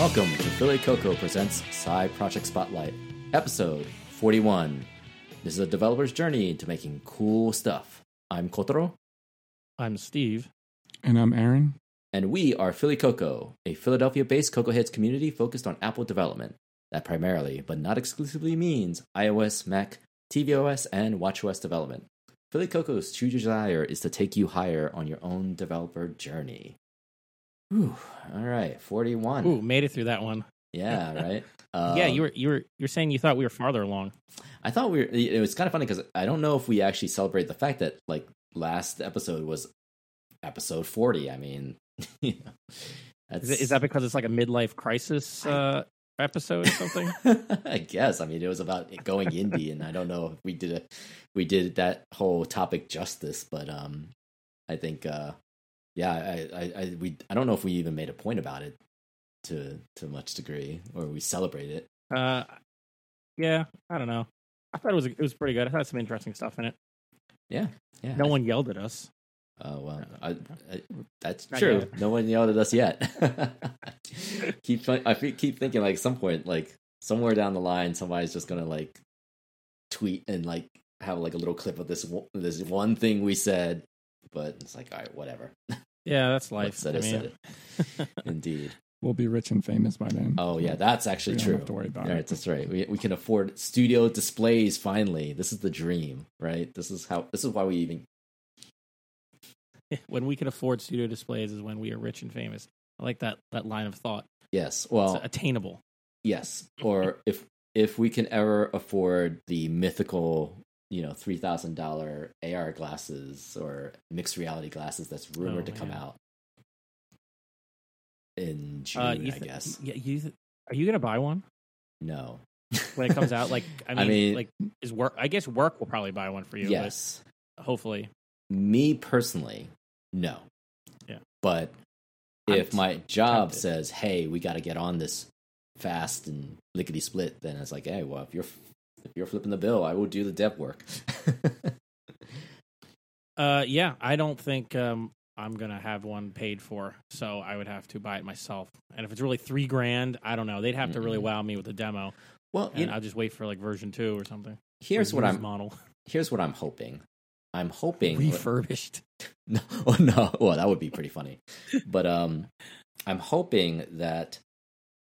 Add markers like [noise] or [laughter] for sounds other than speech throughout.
Welcome to Philly Cocoa presents Side Project Spotlight, episode 41. This is a developer's journey into making cool stuff. I'm Kotaro, I'm Steve. And I'm Aaron. and we are Philly Cocoa, a Philadelphia based CocoaHeads community focused on Apple development. That primarily, but not exclusively, means iOS, Mac, tvOS, and watchOS development. Philly Cocoa's true desire is to take you higher on your own developer journey. Whew, all right, 41. Ooh, made it through that one. Yeah, right? [laughs] yeah, Um, you were you were you're saying you thought we were farther along. I thought we were. It was kind of funny because I don't know if we actually celebrate the fact that like last episode was episode forty. I mean, [laughs] you know, that's, Is, it, is that because it's like a midlife crisis uh, episode or something? [laughs] I guess. I mean, it was about going indie, and I don't know if we did a we did that whole topic justice, but um, I think uh, yeah, I, I, I we I don't know if we even made a point about it to to much degree, or we celebrate it. uh, yeah, I don't know. I thought it was it was pretty good. I thought some interesting stuff in it. Yeah, yeah. No one yelled at us. Oh well, I, I, that's Not true. yet. No one yelled at us yet. [laughs] [laughs] keep I keep thinking like at some point, like somewhere down the line, somebody's just gonna like tweet and like have like a little clip of this this one thing we said, but it's like all right, whatever. [laughs] Yeah, that's life. said I it, mean, said it. [laughs] Indeed. We'll be rich and famous by then. Oh yeah, that's we actually don't true. have to worry about All right, it. that's right. We we can afford studio displays finally. This is the dream, right? This is how. This is why we even. [laughs] when we can afford studio displays is when we are rich and famous. I like that that line of thought. Yes. Well, it's attainable. Yes, or if if we can ever afford the mythical, you know, three thousand dollar AR glasses or mixed reality glasses that's rumored Oh, to come out in June, Uh, you I guess. Yeah, you th- are you gonna buy one No. when it comes out? Like, [laughs] I mean, I mean- like is work? I guess work will probably buy one for you. yes, hopefully. me personally, no. Yeah. But I'm if my job tempted. says, "Hey, we got to get on this fast and lickety split," then it's like, "Hey, well, if you're if you're flipping the bill, I will do the dev work." [laughs] Uh, yeah, I don't think um, I'm gonna have one paid for, so I would have to buy it myself. And if it's really three grand, I don't know. They'd have to really wow me with a demo, well, you and know, I'll just wait for like version two or something. here's Or what I'm model here's what I'm hoping. I'm hoping [laughs] refurbished. [laughs] No, oh no. Well, that would be pretty funny. But um, I'm hoping that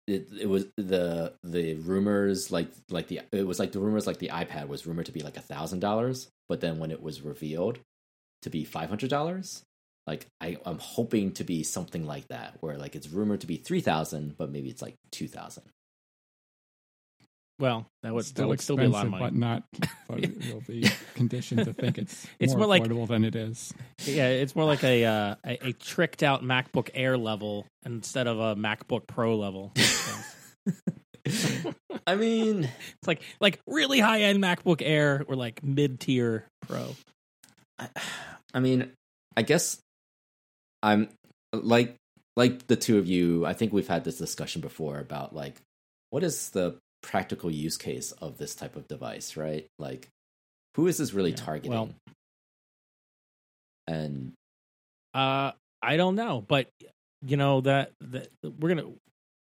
it, it was the the rumors like like the it was like the rumors like the iPad was rumored to be like a thousand dollars, but then when it was revealed to be five hundred dollars, like I I'm hoping to be something like that, where like it's rumored to be three thousand, but maybe it's like two thousand. Well, that would still that would still be a lot of expensive, money. [laughs] but not. But you'll be conditioned to think it's [laughs] It's more more like- affordable than it is. Yeah, it's more like a, uh, a a tricked out MacBook Air level instead of a MacBook Pro level. [laughs] I mean, It's like like really high end MacBook Air or like mid tier Pro. I, I mean, I guess I'm like like the two of you. I think we've had this discussion before about like what is the practical use case of this type of device, right? Like, who is this really Yeah, targeting? well- and Uh, I don't know, but you know that, that we're gonna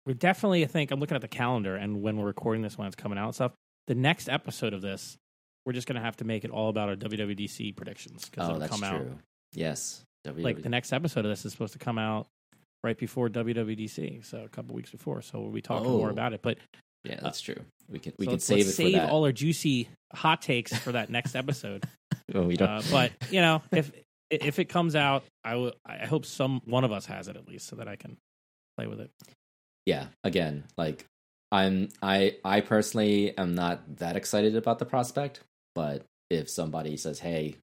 we're definitely. I think I'm looking at the calendar, and when we're recording this, when it's coming out, and stuff. The next episode of this, we're just gonna have to make it all about our WWDC predictions because oh, it'll that's come out. true. Yes, Like the next episode of this is supposed to come out right before WWDC, so a couple weeks before. So we'll be talking more Oh. about it. But yeah, that's true. We can we so can save it for save all our juicy hot takes for that next episode. [laughs] Oh, we don't. Uh, but you know, if if it comes out, I will. I hope some one of us has it at least, so that I can play with it. yeah again like i'm i i personally am not that excited about the prospect but if somebody says hey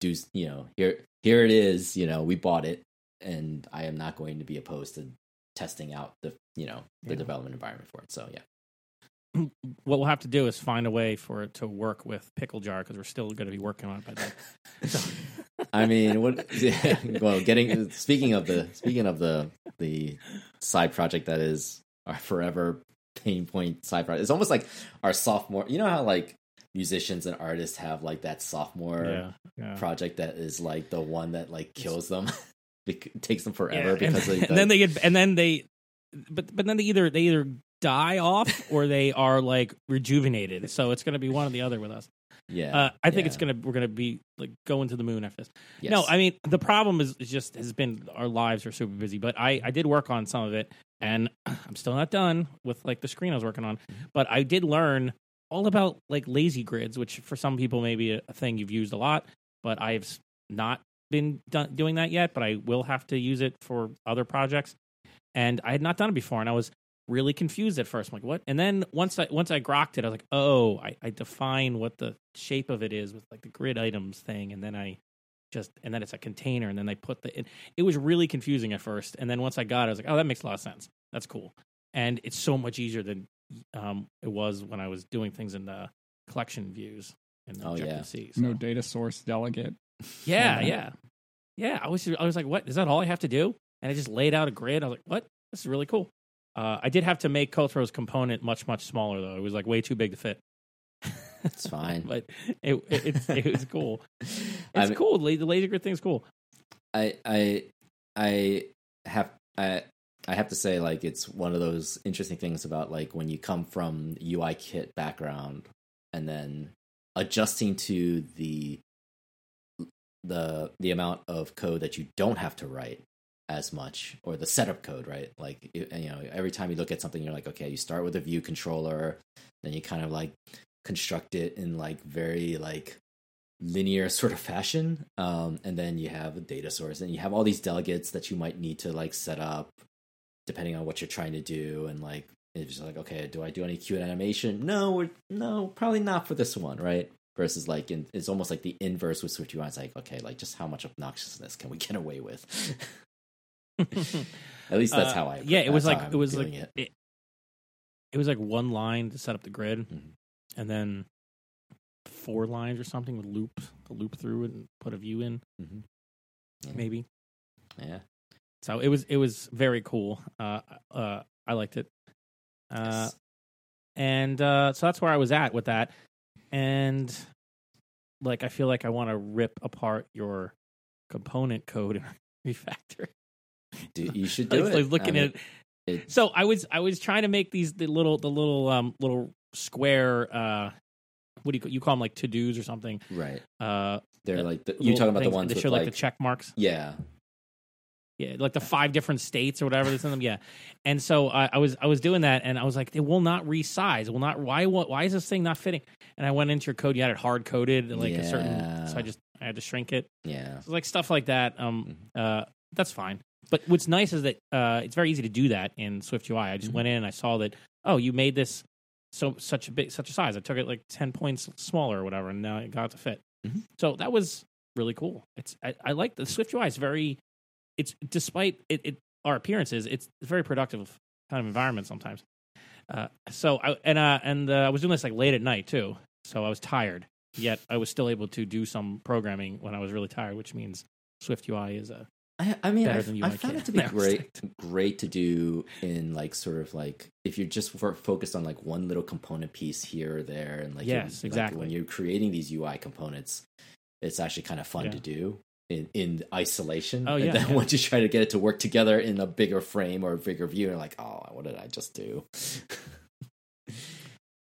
do you know here here it is you know we bought it and i am not going to be opposed to testing out the you know the Yeah. development environment for it so yeah [clears throat] What we'll have to do is find a way for it to work with Pickle Jar because we're still going to be working on it by then. [laughs] i mean what [laughs] yeah, well getting speaking of the speaking of the the side project that is our forever pain point side project it's almost like our sophomore you know how like musicians and artists have like that sophomore yeah, yeah. project that is like the one that like kills them [laughs] Bec- takes them forever because and, they, and then they get and then they but but then they either they either die off or they are like rejuvenated. So it's going to be one or the other with us. Yeah. Uh, I think yeah. it's gonna we're gonna be like going to the moon after this. Yes. No, I mean the problem is, is just has been our lives are super busy. But I I did work on some of it, and [clears throat] I'm still not done with like the screen I was working on. Mm-hmm. But I did learn all about like lazy grids, which for some people may be a, a thing you've used a lot, but I've not been done, doing that yet. But I will have to use it for other projects, and I had not done it before, and I was really confused at first. I'm like, what? And then once I once I grokked it, I was like, oh, I, I define what the shape of it is with like the grid items thing, and then I just and then it's a container, and then they put the. It, it was really confusing at first, and then once I got it, I was like, oh, that makes a lot of sense. That's cool, and it's so much easier than um it was when I was doing things in the collection views in Oh, yeah. C. No data source delegate. yeah, Yeah. yeah, yeah. I was I was like, what is that? All I have to do? And I just laid out a grid. I was like, what? This is really cool. Uh, I did have to make Kotaro's component much much smaller though. It was like way too big to fit. It's fine. [laughs] but it it, it's, it was cool. [laughs] It's I mean- cool. The the lazy grid thing's cool. I I I have I I have to say like it's one of those interesting things about like when you come from UIKit background and then adjusting to the the the amount of code that you don't have to write as much or the setup code right? Like you know every time you look at something you're like okay you start with a view controller then you kind of like construct it in like very like linear [laughs] sort of fashion. Um, and then you have a data source and you have all these delegates that you might need to like set up depending on what you're trying to do. And like it's like okay do i do any cute animation? No no probably not for this one right? Versus like in, it's almost like the inverse with swift ui. It's like okay like just how much obnoxiousness can we [laughs] get away with at least that's Uh, how i yeah, it was like it was like it. it. it was like one line to set up the grid, Mhm. and then four lines or something with loop the loop through it and put a view in Mhm. Yeah. maybe. yeah So it was it was very cool. Uh, uh, I liked it. Uh, Yes. and uh, so that's where I was at with that. And like, I feel like I want to rip apart your component code and [laughs] refactor. Do, you should do it like, looking I at mean, it. it- So I was I was trying to make these the little the little um little square uh what do you call, you call them like to dos or something right uh they're uh, like the, you talking about the ones with show like, like the check marks yeah Yeah, like the five different states or whatever that's in them. Yeah, and so I, I was I was doing that, and I was like, it will not resize. It will not. Why? What? Why is this thing not fitting? And I went into your code. You had it hard coded, like a certain. So I just I had to shrink it. yeah So like stuff like that. Um, Mhm. uh, that's fine. But what's nice is that uh, it's very easy to do that in Swift UI. I just Mhm. went in and I saw that. Oh, you made this so such a big such a size. I took it like ten points smaller or whatever, and now it got to fit. Mhm. So that was really cool. It's I, I like the Swift UI. is very. It's despite it, it our appearances, it's a very productive kind of environment sometimes. Uh, so I and uh, and uh, I was doing this like late at night too, so I was tired. Yet I was still able to do some programming when I was really tired, which means Swift UI is a I, I mean, Better I, than I UI found it to be No, great, great to do in like sort of like if you're just for, focused on like one little component piece here or there, and like you're- Yes, like, exactly. when you're creating these UI components, it's actually kind of fun Yeah. to do in in isolation. Oh, and yeah, then yeah. [laughs] once you try to get it to work together in a bigger frame or a bigger view, you're like, oh, what did I just do? [laughs]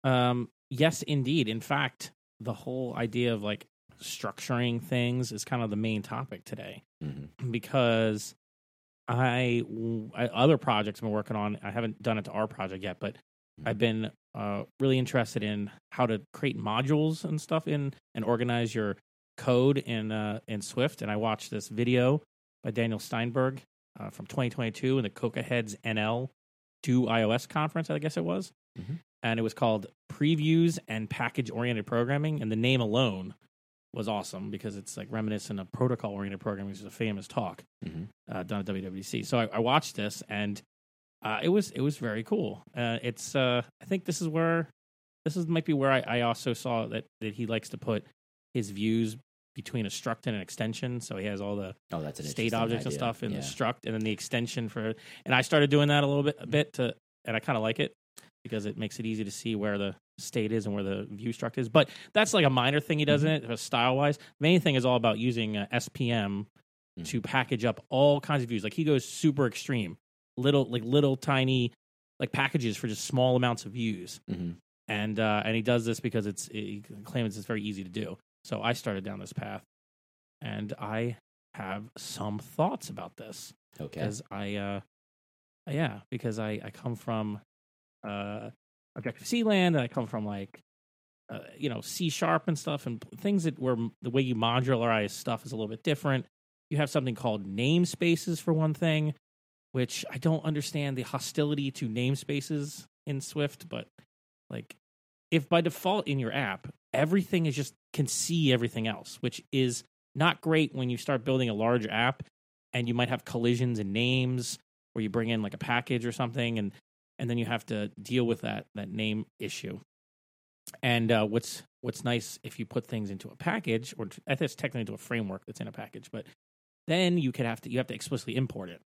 Um, yes, indeed. In fact, the whole idea of like structuring things is kind of the main topic today Mhm. because I, I other projects I'm working on. I haven't done it to our project yet, but I've been uh, really interested in how to create modules and stuff in and organize your code in uh, in Swift. And I watched this video by Daniel Steinberg uh, from 2022 in the CocoaHeads NL Do iOS conference. I guess it was, Mhm. and it was called Previews and Package Oriented Programming. And the name alone was awesome because it's like reminiscent of protocol oriented programming, which is a famous talk Mhm. uh, done at WWDC. So I, I watched this, and uh, it was it was very cool. Uh, it's uh, I think this is where this is might be where I, I also saw that that he likes to put his views between a struct and an extension. So he has all the Oh, that's state objects and stuff in yeah. the struct, and then the extension for. And I started doing that a little bit, a bit to, and I kind of like it because it makes it easy to see where the state is and where the view struct is. But that's like a minor thing he does Mm-hmm. in it, style wise. Main thing is all about using uh, SPM Mhm. to package up all kinds of views. Like he goes super extreme. little like little tiny like packages for just small amounts of views. hmm And uh, and he does this because it's he claims it's very easy to do. So I started down this path, and I have some thoughts about this Okay. because I, uh, yeah, because I I come from uh, Objective C land, and I come from like uh, you know C sharp and stuff, and things that where the way you modularize stuff is a little bit different. You have something called namespaces for one thing, which I don't understand the hostility to namespaces in Swift, but like if by default in your app everything is just can see everything else, which is not great when you start building a large app and you might have collisions in names where you bring in like a package or something and and then you have to deal with that that name issue. And uh, what's what's nice if you put things into a package or t- I think it's technically into a framework that's in a package, but then you could have to you have to explicitly import it.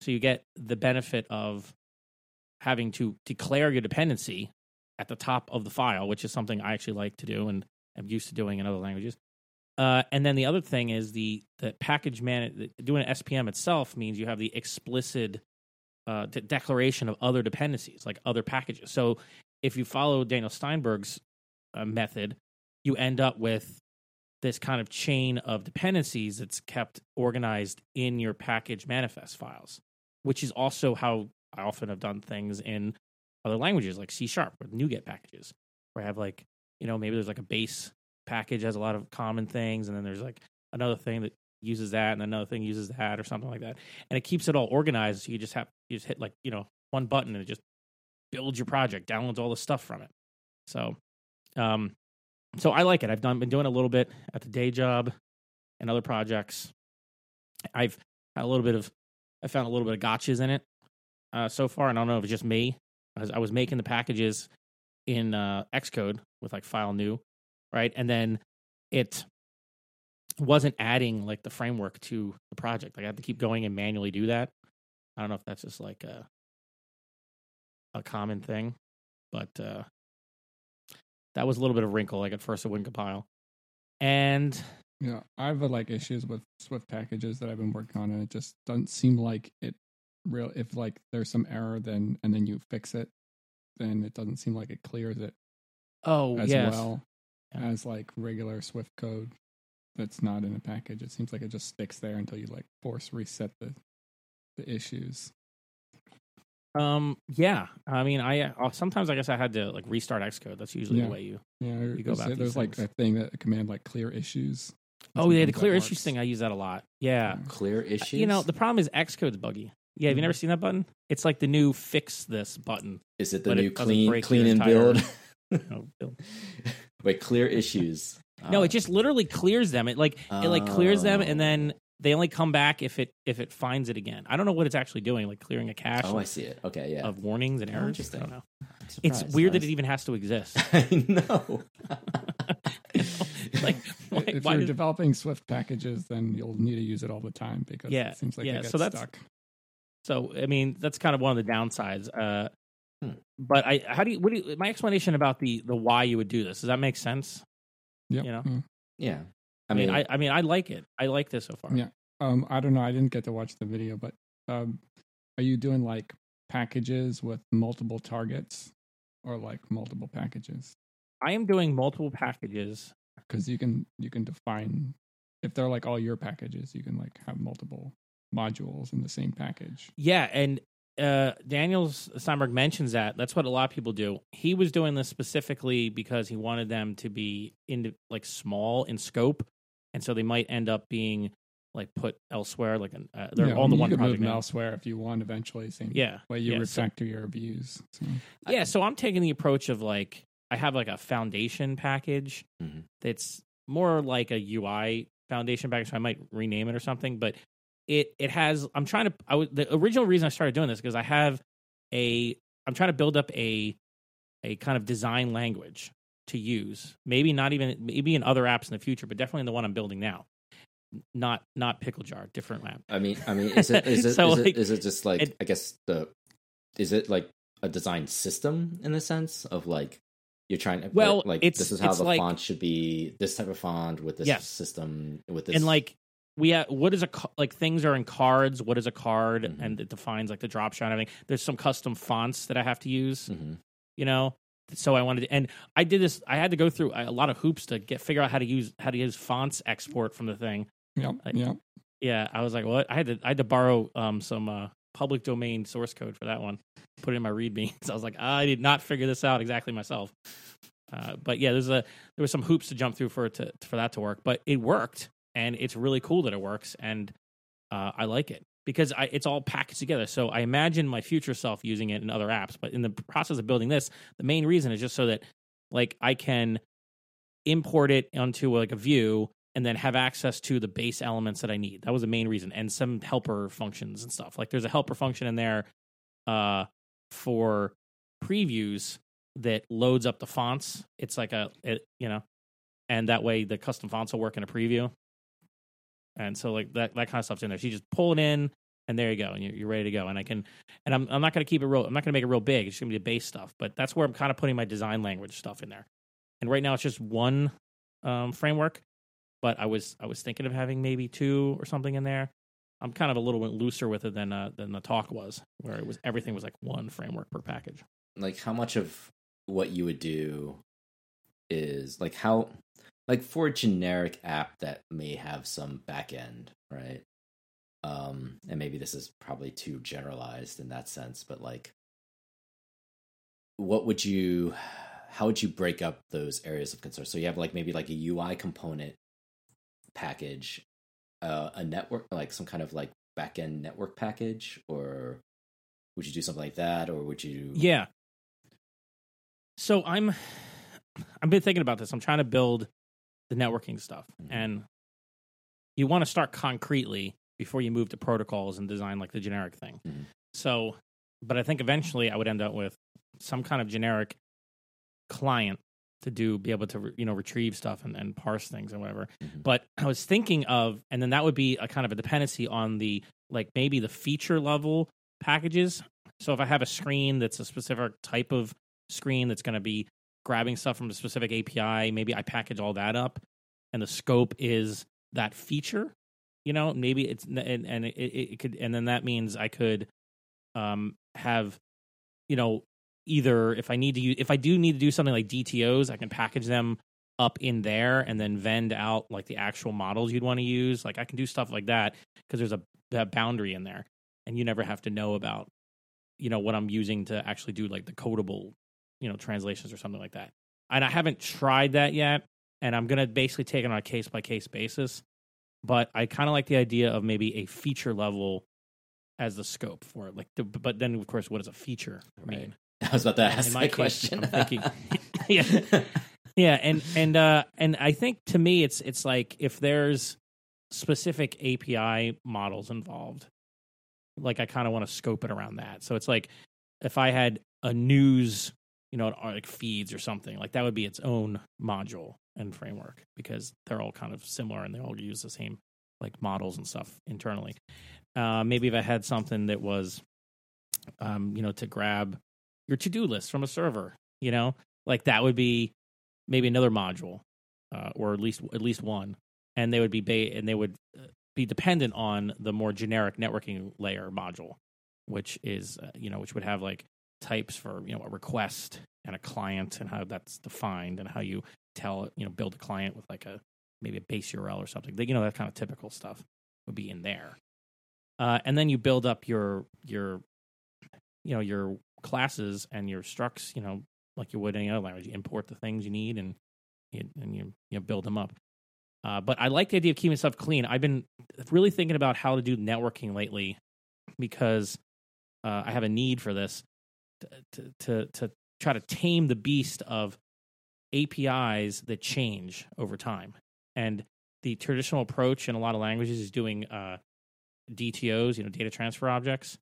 So you get the benefit of having to declare your dependency at the top of the file, which is something I actually like to do and am used to doing in other languages. Uh, and then the other thing is the the package man doing an SPM itself means you have the explicit uh, de- declaration of other dependencies, like other packages. So if you follow Daniel Steinberg's uh, method, you end up with this kind of chain of dependencies that's kept organized in your package manifest files, which is also how I often have done things in other languages like C sharp with NuGet packages, where I have like, you know, maybe there's like a base package has a lot of common things, and then there's like another thing that uses that, and another thing uses that, or something like that, and it keeps it all organized. So you just have you just hit like you know one button and it just builds your project, downloads all the stuff from it. So, um, so I like it. I've done been doing a little bit at the day job and other projects. I've had a little bit of I found a little bit of gotchas in it uh, so far, and I don't know if it's just me. I was, I was making the packages in uh, Xcode with like file new, right, and then it wasn't adding like the framework to the project. Like I had to keep going and manually do that. I don't know if that's just like a a common thing, but uh, that was a little bit of wrinkle. Like at first, it wouldn't compile, and Yeah, I have like issues with Swift packages that I've been working on, and it just doesn't seem like it real. If like there's some error, then and then you fix it, then it doesn't seem like it clears it oh as yes, well. As like regular Swift code that's not in a package. It seems like it just sticks there until you like force reset the the issues. um, yeah. I mean, I uh, sometimes I guess I had to like restart Xcode. That's usually Yeah. the way you. Yeah, You go there's, about these there's like a thing that a command like clear issues. Oh yeah, the clear issues works. thing. I use that a lot. Yeah. Clear issues. You know, the problem is Xcode's buggy. Yeah, have you never seen that button? It's like the new fix this button. is it the but it new clean clean and entire- build? [laughs] No, Bill. [laughs] Wait, clear issues. no, it just literally clears them. It like it like clears them, and then Oh. they only come back if it if it finds it again. I don't know what it's actually doing, like clearing a cache Oh, I see it. Okay, yeah. of warnings and errors. I don't know. I'm It's surprised. weird that it even has to exist. [laughs] I know. [laughs] like, [laughs] why, if why you're does- developing Swift packages, then you'll need to use it all the time because Yeah, it seems like yeah, they get so that's- stuck. So I mean, that's kind of one of the downsides. Uh, Hmm. But I, how do you? What do you? My explanation about the the why you would do this does that make sense? Yep. you know, yeah. yeah. I mean, I, I mean, I like it. I like this so far. Yeah. Um, I don't know. I didn't get to watch the video, but um, are you doing like packages with multiple targets or like multiple packages? I am doing multiple packages. Because you can you can define if they're like all your packages, you can like have multiple modules in the same package. Yeah, and uh, Daniel Steinberg mentions that. That's what a lot of people do. He was doing this specifically because he wanted them to be in like small in scope, and so they might end up being like put elsewhere. Like an, uh, they're Yeah, all in the one can move project them elsewhere if you want eventually. Same Yeah, way you yeah, so- refactor your views. So. yeah. So I'm taking the approach of like I have like a foundation package Mhm. that's more like a UI foundation package. So I might rename it or something, but it it has. I'm trying to. I was the original reason I started doing this because I have a. I'm trying to build up a a kind of design language to use. Maybe not even maybe in other apps in the future, but definitely in the one I'm building now. Not not pickle jar, different app. I mean, I mean, is it is [laughs] it, So, is, like, it, is it just like it- I guess the is it like a design system in the sense of like you're trying to Well, like it's- this is how the like- font should be this type of font with this Yes. system with this and like we have, what is a like things are in cards. What is a card, Mhm. and it defines like the drop shot and everything. There's some custom fonts that I have to use. hmm You know, so I wanted to, and I did this. I had to go through a lot of hoops to get figure out how to use how to use fonts export from the thing. Yeah, I- Yep. Yeah, I was like, what? I had to I had to borrow um some uh, public domain source code for that one. Put it in my README. So [laughs] I was like, I did not figure this out exactly myself. Uh, but yeah, there's a there was some hoops to jump through for it to for that to work, but it worked, and it's really cool that it works, and uh, I like it because I, it's all packaged together. So I imagine my future self using it in other apps, but in the process of building this, the main reason is just so that like I can import it onto like a view and then have access to the base elements that I need. That was the main reason, and some helper functions and stuff. Like there's a helper function in there uh, for previews that loads up the fonts. It's like a it, you know, and that way the custom fonts will work in a preview. And so like that that kind of stuff's in there. So you just pull it in, and there you go, and you're, you're ready to go. And I can, and I'm I'm not going to keep it real. I'm not going to make it real big. It's going to be the base stuff. But that's where I'm kind of putting my design language stuff in there. And right now it's just one um, framework but I was I was thinking of having maybe two or something in there. I'm kind of a little bit looser with it than uh, than the talk was, where it was everything was like one framework per package. Like how much of what you would do is like how like for a generic app that may have some back end, right? Um, and maybe this is probably too generalized in that sense, but like, what would you, how would you break up those areas of concern? So you have like maybe like a UI component package, uh, a network, like some kind of like backend network package, or would you do something like that, or would you? Yeah. So I'm I've been thinking about this. I'm trying to build the networking stuff, Mhm. and you want to start concretely before you move to protocols and design like the generic thing. Mhm. So, but I think eventually I would end up with some kind of generic client to do be able to you know retrieve stuff and, and parse things and whatever Mhm. but i was thinking of and then that would be a kind of a dependency on the like maybe the feature level packages so if i have a screen that's a specific type of screen that's going to be grabbing stuff from a specific api maybe i package all that up and the scope is that feature you know maybe it's and, and it, it could and then that means i could um have you know either if I need to use if I do need to do something like DTOs, I can package them up in there and then vend out like the actual models you'd want to use. Like I can do stuff like that because there's a that boundary in there, and you never have to know about you know what I'm using to actually do like the codable you know translations or something like that. And I haven't tried that yet, and I'm gonna basically take it on a case by case basis. But I kind of like the idea of maybe a feature level as the scope for it. Like, the, but then of course, what does a feature Right. mean? [laughs] I was about to ask my that case, question. I'm thinking- [laughs] [laughs] yeah, yeah, and and uh, and I think to me, it's it's like if there's specific API models involved, like I kind of want to scope it around that. So it's like if I had a news, you know, like feeds or something, like that would be its own module and framework because they're all kind of similar and they all use the same like models and stuff internally. Uh, maybe if I had something that was, um, you know, to grab your to-do list from a server, you know, like that would be maybe another module, uh, or at least at least one, and they would be ba- and they would uh, be dependent on the more generic networking layer module, which is uh, you know which would have like types for you know a request and a client and how that's defined and how you tell you know build a client with like a maybe a base URL or something. That you know that kind of typical stuff would be in there, uh, and then you build up your your you know your classes and your structs. You know like you would any other language. You import the things you need and you, and you you know, build them up. Uh, but I like the idea of keeping stuff clean. I've been really thinking about how to do networking lately because uh, I have a need for this to, to to try to tame the beast of APIs that change over time. And the traditional approach in a lot of languages is doing uh, DTOs, you know, data transfer objects.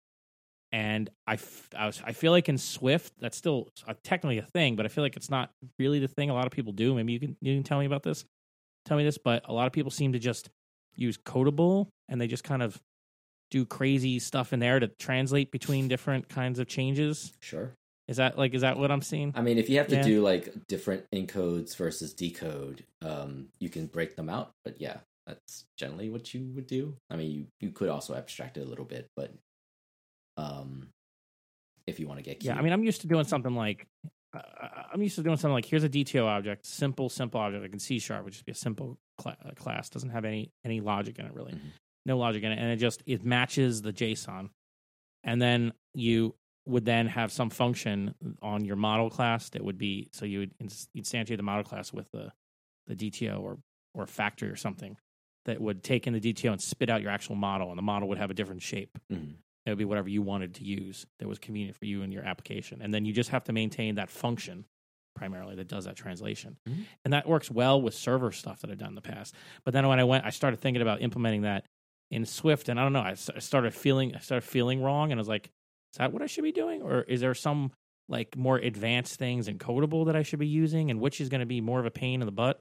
And I, f- I, was, I feel like in Swift that's still uh, technically a thing, but I feel like it's not really the thing a lot of people do. Maybe you can you can tell me about this, tell me this. But a lot of people seem to just use Codable and they just kind of do crazy stuff in there to translate between different kinds of changes. sure. Is that like is that what I'm seeing? I mean, if you have to Yeah. do like different encodes versus decode, um, you can break them out. But yeah, that's generally what you would do. I mean, you you could also abstract it a little bit, but um, if you want to get Yeah. I mean, I'm used to doing something like uh, I'm used to doing something like here's a DTO object, simple, simple object like in C sharp, which is be a simple uh, class, doesn't have any any logic in it really, Mhm. No logic in it, and it just it matches the JSON, and then you would then have some function on your model class that would be so you would instantiate the model class with the the DTO or or factory or something that would take in the DTO and spit out your actual model, and the model would have a different shape Mhm. it would be whatever you wanted to use that was convenient for you and your application. And then you just have to maintain that function primarily that does that translation. Mhm. And that works well with server stuff that I've done in the past. But then when I went, I started thinking about implementing that in Swift, and I don't know, I started feeling, I started feeling wrong, and I was like, is that what I should be doing, or is there some like more advanced things in Codable that I should be using, and which is going to be more of a pain in the butt?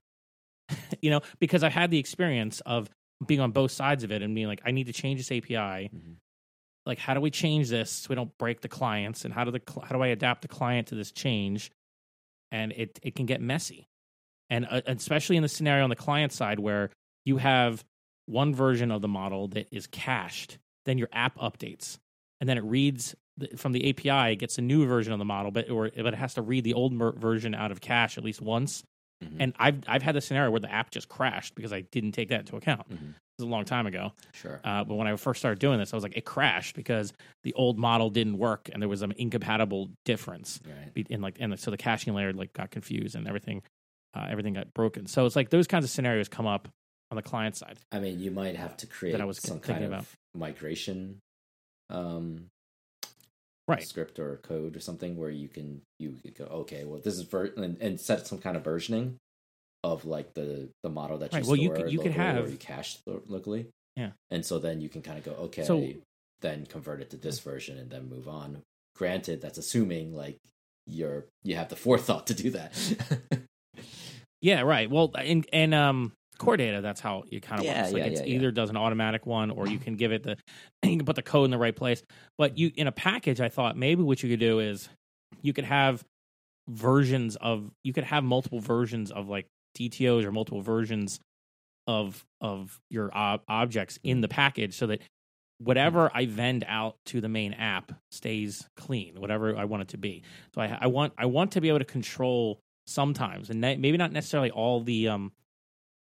[laughs] you know, because I had the experience of being on both sides of it and being like, I need to change this API Mhm. like how do we change this so we don't break the clients and how do the how do I adapt the client to this change and it it can get messy and uh, especially in the scenario on the client side where you have one version of the model that is cached then your app updates and then it reads from the API it gets a new version of the model but or but it has to read the old mer- version out of cache at least once Mhm. and I've I've had the scenario where the app just crashed because I didn't take that into account Mhm. this was a long time ago Sure. uh, but when I first started doing this, I was like, it crashed because the old model didn't work and there was an incompatible difference right. in like, and so the caching layer like got confused and everything, uh, everything got broken. So it's like those kinds of scenarios come up on the client side. I mean, you might have to create I was some kind of about. migration um, Right. script or code or something where you can you could go okay well this is ver- and, and set some kind of versioning of like the the model that you Right, well, you could- you could locally or have- you cache locally Yeah. and so then you can kind of go okay So- then convert it to this version and then move on granted that's assuming like you're you have the forethought to do that [laughs] Yeah, right. Well, and and um, core data, that's how it kind of Yeah, works. Like yeah, it's yeah, either does an automatic one, or you can give it the [clears throat] you can put the code in the right place. But you in a package, I thought maybe what you could do is you could have versions of you could have multiple versions of like DTOs or multiple versions of of your ob- objects in the package, so that whatever I vend out to the main app stays clean, whatever I want it to be. So I, I want I want to be able to control sometimes, and ne- maybe not necessarily all the um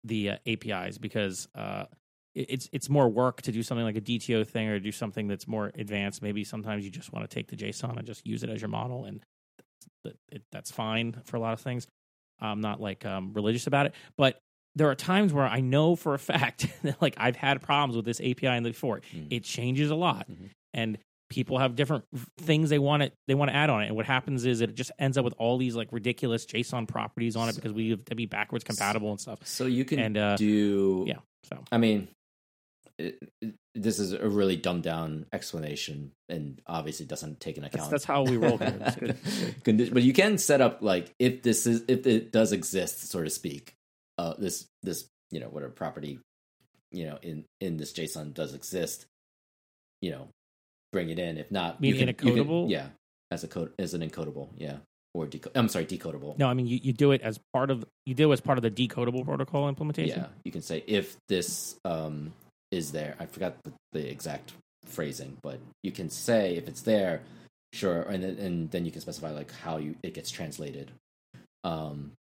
the uh, APIs because uh it- it's it's more work to do something like a DTO thing or do something that's more advanced. Maybe sometimes you just want to take the JSON and just use it as your model, and that it, that's fine for a lot of things. I'm not like um, religious about it, but there are times where I know for a [laughs] fact that like I've had problems with this API in the before. Mm. It changes a lot, Mhm. and people have different things they want it they want to add on it. And what happens is it just ends up with all these like ridiculous JSON properties on it because we have to be backwards compatible and stuff. so you can And, uh, do yeah, so. I mean, it, it- this is a really dumbed down explanation, and obviously doesn't take into That's, account. that's how we roll here. [laughs] But you can set up like if this is if it does exist, so to speak. Uh, this this you know whatever property you know in in this JSON does exist. You know, bring it in. If not, Mean you in a can- can- yeah, as a code as an encodable, yeah, or deco- I'm sorry, decodable. No, I mean you, you do it as part of you do it as part of the decodable protocol implementation. Yeah, you can say if this um is there. I forgot the, the exact phrasing, but you can say if it's there, sure, and then, and then you can specify like how you it gets translated um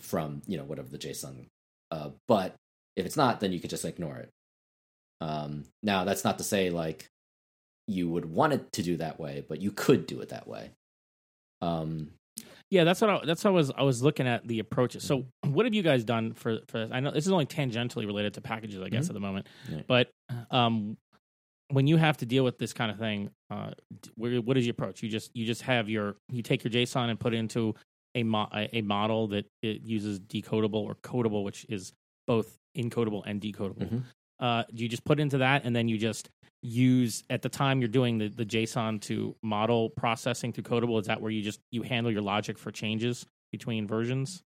from you know whatever the JSON. Uh, but if it's not, then you could just ignore it. Um, now that's not to say like you would want it to do that way, but you could do it that way. Um, Yeah, that's what I, that's how I was I was looking at the approaches. So, what have you guys done for for this? I know this is only tangentially related to packages, I guess, Mhm. at the moment. Yeah. But um, when you have to deal with this kind of thing, uh, where, what is your approach? You just you just have your you take your JSON and put it into a mo- a, model that it uses decodable or codable, which is both encodable and decodable. Mhm. Uh, you just put into that, and then you just use at the time you're doing the, the JSON to model processing through Codable. Is that where you just you handle your logic for changes between versions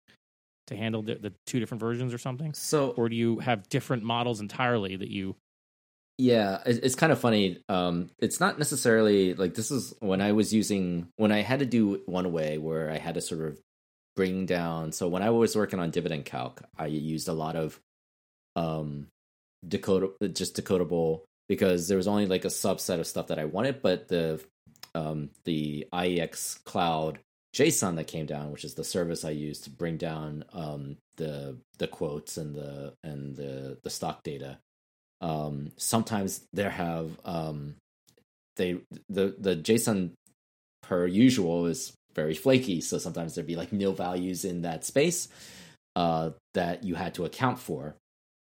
to handle the, the two different versions or something, so or do you have different models entirely that you? Yeah, it's kind of funny. Um, it's not necessarily like this is when I was using when I had to do one way where I had to sort of bring down. So when I was working on dividend calc, I used a lot of um, decode just decodable because there was only like a subset of stuff that I wanted, but the um, the IEX Cloud JSON that came down, which is the service I use to bring down um, the the quotes and the and the the stock data. Um, sometimes there have um, they the the JSON per usual is very flaky, so sometimes there'd be like nil values in that space uh, that you had to account for.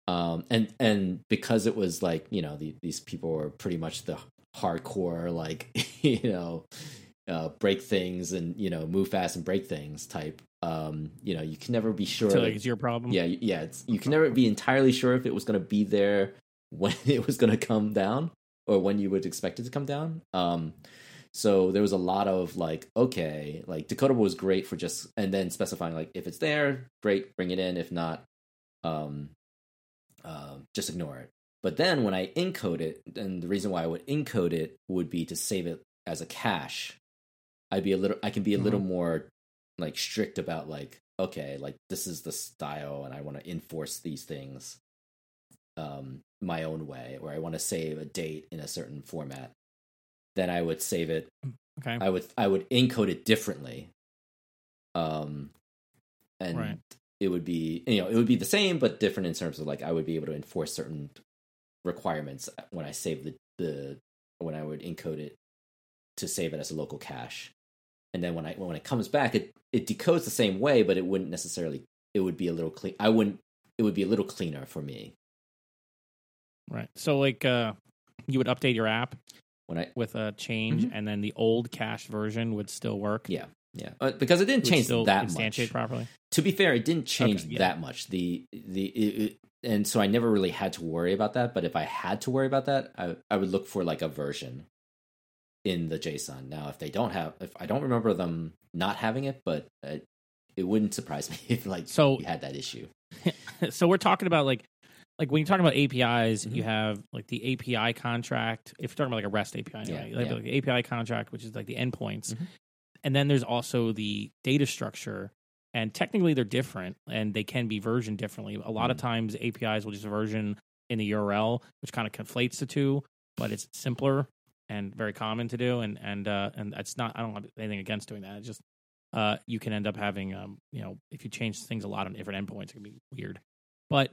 Um, and and because it was like you know the, these people were pretty much the hardcore like [laughs] you know uh, break things and you know move fast and break things type. Um, you know, you can never be sure. So like, it's your problem. yeah, yeah. It's, you can never be entirely sure if it was going to be there when [laughs] it was going to come down or when you would expect it to come down. Um, so there was a lot of like, okay, like Decodable was great for just and then specifying like if it's there, great, bring it in. If not, um, uh, just ignore it. But then when I encode it, and the reason why I would encode it would be to save it as a cache. I'd be a little, I can be a little more like strict about like, okay, like this is the style, and I want to enforce these things um, my own way, or I want to save a date in a certain format. Then I would save it Okay. I would I would encode it differently. Um and Right. It would be you know, it would be the same but different in terms of like I would be able to enforce certain requirements when I save the the when I would encode it to save it as a local cache. And then when I when it comes back it it decodes the same way but it wouldn't necessarily it would be a little clean I wouldn't it would be a little cleaner for me Right. So like uh you would update your app when I with a change Mhm. and then the old cache version would still work. yeah yeah uh, because it didn't change that much properly. to be fair, it didn't change Okay, yeah. that much. The the it, it- and so I never really had to worry about that. But if I had to worry about that, I I would look for like a version in the JSON. Now, if they don't have, if I don't remember them not having it, but uh, it wouldn't surprise [laughs] me if like So- you had that issue. [laughs] so we're talking about like like when you're talking about APIs, Mhm. you have like the API contract. If you're talking about like a REST API, anyway, Yeah, have yeah. like the API contract, which is like the endpoints, Mhm. And then there's also the data structure. And technically, they're different, and they can be versioned differently. A lot of Mhm. times, APIs will just version in the URL, which kind of conflates the two, but it's simpler and very common to do. And and uh, and it's not. I don't have anything against doing that. It's just uh, you can end up having um, you know if you change things a lot on different endpoints, it can be weird. But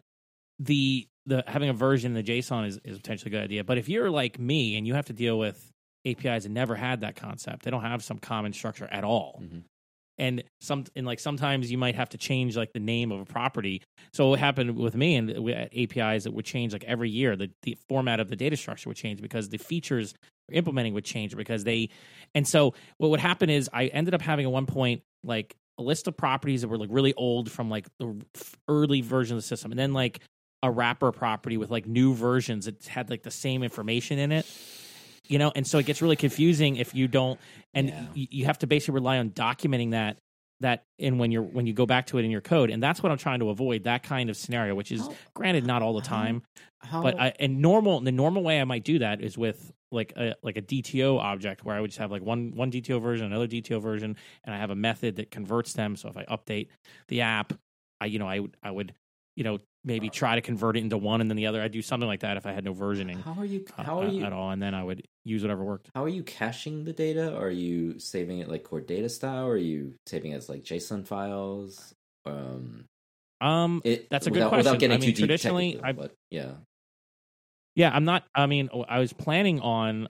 the the having a version in the JSON is, is potentially a good idea. But if you're like me and you have to deal with APIs never had that concept, they don't have some common structure at all. Mhm. And some and like sometimes you might have to change like the name of a property. So what happened with me and with APIs that would change like every year. The the format of the data structure would change because the features implementing would change because they and so what would happen is I ended up having at one point like a list of properties that were like really old from like the early version of the system, and then like a wrapper property with like new versions that had like the same information in it. You know, and so it gets really confusing if you don't, and Yeah. y- you have to basically rely on documenting that that in when you're when you go back to it in your code, and that's what I'm trying to avoid that kind of scenario, which is How- granted not all the time, How, but I and normal the normal way I might do that is with like a like a DTO object where I would just have like one one DTO version, another DTO version, and I have a method that converts them. So if I update the app, I you know I would I would you know maybe try to convert it into one and then the other. I'd do something like that if I had no versioning how are you? uh, How are uh, you? at all, and then I would use whatever worked. How are you caching the data? Are you saving it like core data style? Or are you saving it as like JSON files? Um, Um, it, That's a good without, question. Without getting I mean, too deep traditionally, I- but yeah, Yeah, I'm not. I mean, I was planning on.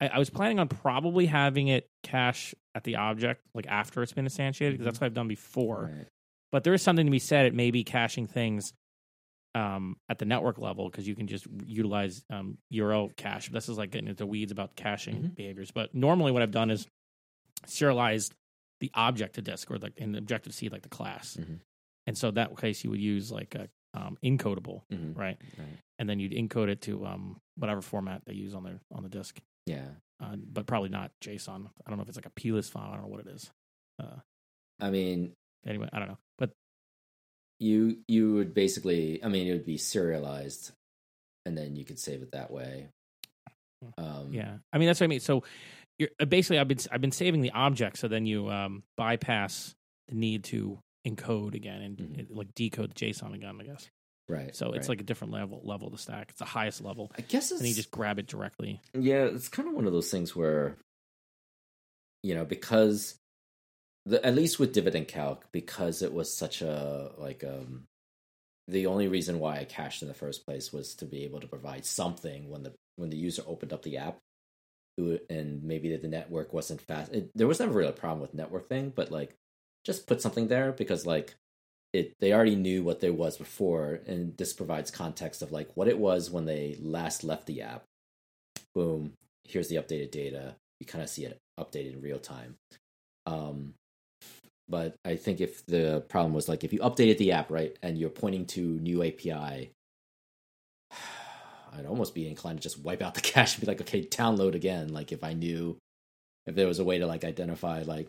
I, I was planning on probably having it cache at the object like after it's been instantiated because that's what I've done before. Right. But there is something to be said at maybe caching things um, at the network level because you can just utilize um, URL cache. This is like getting into weeds about caching Mhm. behaviors. But normally, what I've done is serialized the object to disk or like in Objective C, like the class. Mhm. And so that case, you would use like a um, encodable, Mhm. right? Right. and then you'd encode it to um, whatever format they use on their on the disk, Yeah. uh, but probably not JSON. I don't know if it's like a plist file. I don't know what it is. Uh, I mean, anyway, I don't know, but you you would basically, I mean, it would be serialized, and then you could save it that way. Um, yeah, I mean that's what I mean. So you're, uh, basically, I've been I've been saving the object, so then you um, bypass the need to encode again and Mhm. uh, like decode the JSON again. I guess. right. So it's right. like a different level level of the stack. It's the highest level, I guess it's and you just grab it directly. yeah, it's kind of one of those things where you know because the at least with dividend calc because it was such a like um the only reason why I cached in the first place was to be able to provide something when the when the user opened up the app and maybe that the network wasn't fast. It, there was never really a problem with network thing, but like just put something there because like it they already knew what there was before and this provides context of like what it was when they last left the app. Boom, here's the updated data. You kind of see it updated in real time. Um but I think if the problem was like if you updated the app right and you're pointing to new API, [sighs] I'd almost be inclined to just wipe out the [laughs] cache and be like, okay, download again. Like if I knew if there was a way to like identify like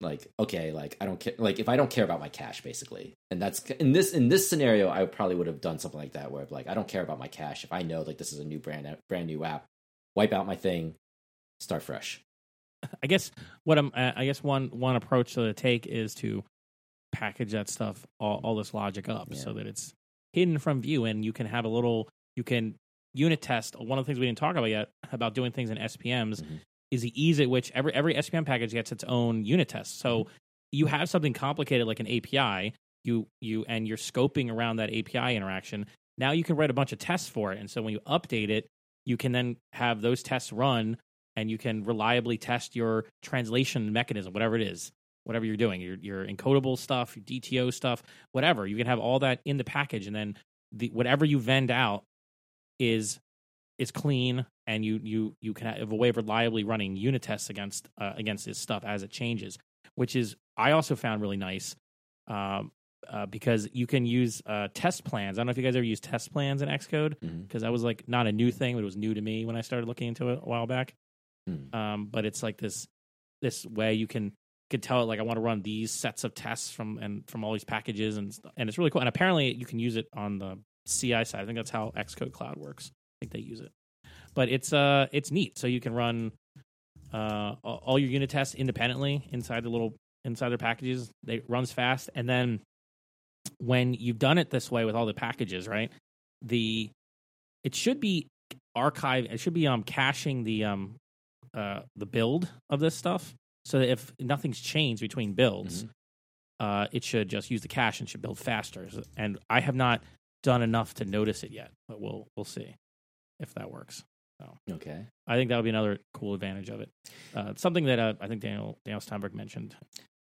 like okay like i don't care like if i don't care about my cache basically. And that's in this in this scenario i probably would have done something like that where like i don't care about my cache. If i know like this is a new brand brand new app wipe out my thing start fresh I guess what I'm. uh, I guess one one approach to take is to package that stuff, all, all this logic up, Yeah. so that it's hidden from view, and you can have a little. You can unit test. One of the things we didn't talk about yet about doing things in SPMs Mhm. is the ease at which every every SPM package gets its own unit test. So you have something complicated like an API, you you and you're scoping around that API interaction. Now you can write a bunch of tests for it, and so when you update it, you can then have those tests run, and you can reliably test your translation mechanism, whatever it is, whatever you're doing, your your encodable stuff, your DTO stuff, whatever. You can have all that in the package, and then the whatever you vend out is is clean, and you you you can have a way of reliably running unit tests against uh, against this stuff as it changes, which is I also found really nice. Um, uh, because you can use uh, test plans. I don't know if you guys ever use test plans in Xcode because that was like not a new thing, but it was new to me when I started looking into it a while back. Hmm. Um, but it's like this this way you can could tell it like I want to run these sets of tests from and from all these packages and and it's really cool. And apparently you can use it on the CI side. I think that's how Xcode Cloud works. I think they use it. But it's uh it's neat. So you can run uh all your unit tests independently inside the little inside their packages. They runs fast and then when you've done it this way with all the packages, right? The it should be archive it should be um caching the um uh the build of this stuff. So that if nothing's changed between builds uh it should just use the cache and should build faster. And i have not done enough to notice it yet but we'll we'll see if that works. Okay. I think that would be another cool advantage of it. Uh something that uh, i think daniel daniel steinberg mentioned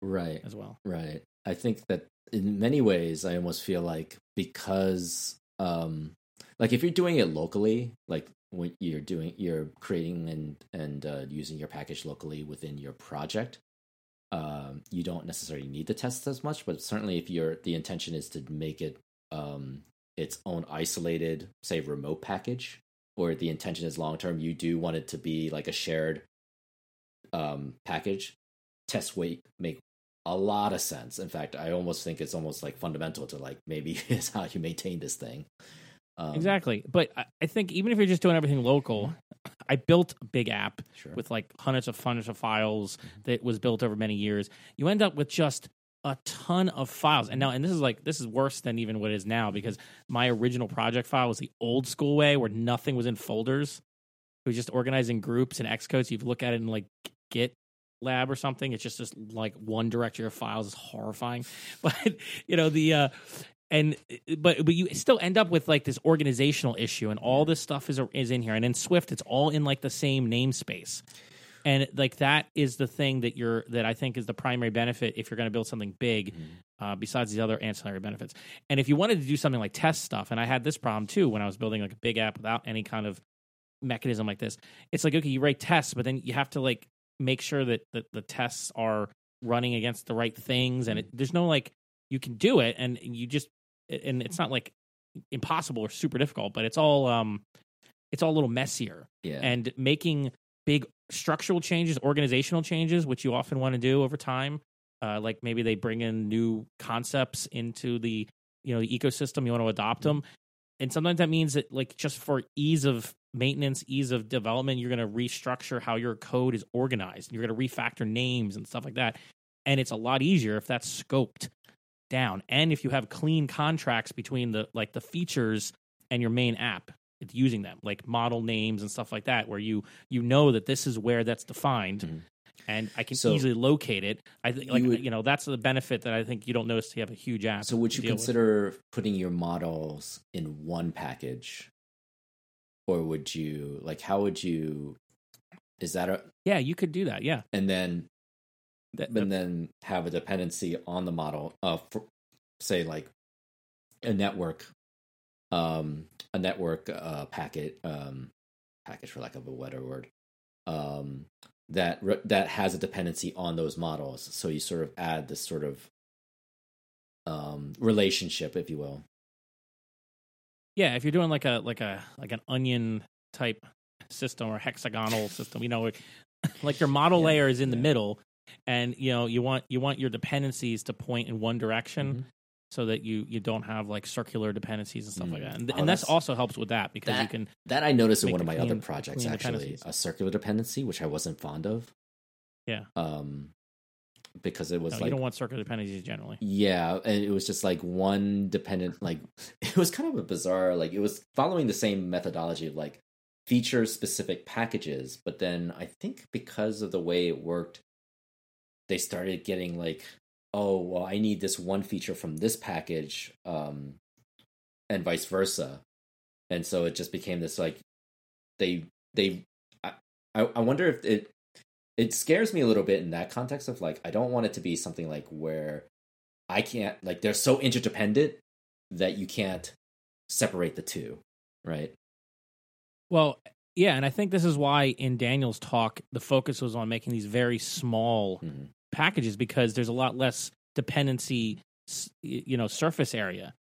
right. as well. Right. I think that in many ways, I almost feel like because, um, like if you're doing it locally, like when you're doing, you're creating and and uh, using your package locally within your project, um, you don't necessarily need the tests as much. But certainly, if your the intention is to make it um, its own isolated, say, remote package, or the intention is long term, you do want it to be like a shared um, package. Test weight make a lot of sense. In fact, I almost think it's almost like fundamental to like maybe [laughs] is how you maintain this thing. Um, exactly. But I, I think even if you're just doing everything local i built a big app Sure. with like hundreds of hundreds of files Mm-hmm. that was built over many years. You end up with just a ton of files. And now and this is like this is worse than even what it is now because my original project file was the old school way where nothing was in folders. It was just organizing groups and xcode so you look at it in like git lab or something it's just this like one directory of files. Is horrifying. [laughs] But you know the uh and but but you still end up with like this organizational issue and all this stuff is is in here. And in swift it's all in like the same namespace. And like that is the thing that you're that i think is the primary benefit if you're going to build something big Mhm. uh, besides these other ancillary benefits. And if you wanted to do something like test stuff and i had this problem too when i was building like a big app without any kind of mechanism like this it's like okay you write tests but then you have to like make sure that the, the tests are running against the right things and it, there's no like you can do it and you just and it's not like impossible or super difficult but it's all um it's all a little messier. Yeah. and making big structural changes organizational changes which you often want to do over time uh, like maybe they bring in new concepts into the you know the ecosystem you want to adopt them and sometimes that means that like just for ease of maintenance ease of development you're going to restructure how your code is organized. You're going to refactor names and stuff like that. And it's a lot easier if that's scoped down. And if you have clean contracts between the like the features and your main app, it's using them like model names and stuff like that, where you you know that this is where that's defined. Mhm. And I can So- easily locate it. I think, like You would- you know, that's the benefit that I think you don't notice. You have a huge app. So would you deal with. consider putting your models in one package, or would you like how would you? Is that a Yeah, you could do that. Yeah, and then That- and then have a dependency on the model of say like a network um a network uh packet um package for lack of a better word um that re- that has a dependency on those models so you sort of add this sort of um relationship if you will yeah. If you're doing like a like a like an onion type system or hexagonal system, you know, like [laughs] your model Yeah, layer is in the middle, and you know you want you want your dependencies to point in one direction. Mhm. so that you you don't have like circular dependencies and stuff like Mm. that. And, Oh, and that's- also helps with that because you that- can that i noticed in one of my other projects actually a circular dependency which i wasn't fond of Yeah. um because it was no, like you don't want circular dependencies generally. Yeah, and it was just like one dependent like [laughs] it was kind of a bizarre like it was following the same methodology of like feature specific packages, but then I think because of the way it worked they started getting like oh, well I need this one feature from this package um and vice versa. And so it just became this like they they I I wonder if it it scares me a little bit in that context of like I don't want it to be something like where I can't like they're so interdependent that you can't separate the two, right? Well, yeah, and I think this is why in Daniel's talk the focus was on making these very small Mhm. Packages because there's a lot less dependency, you know, surface area.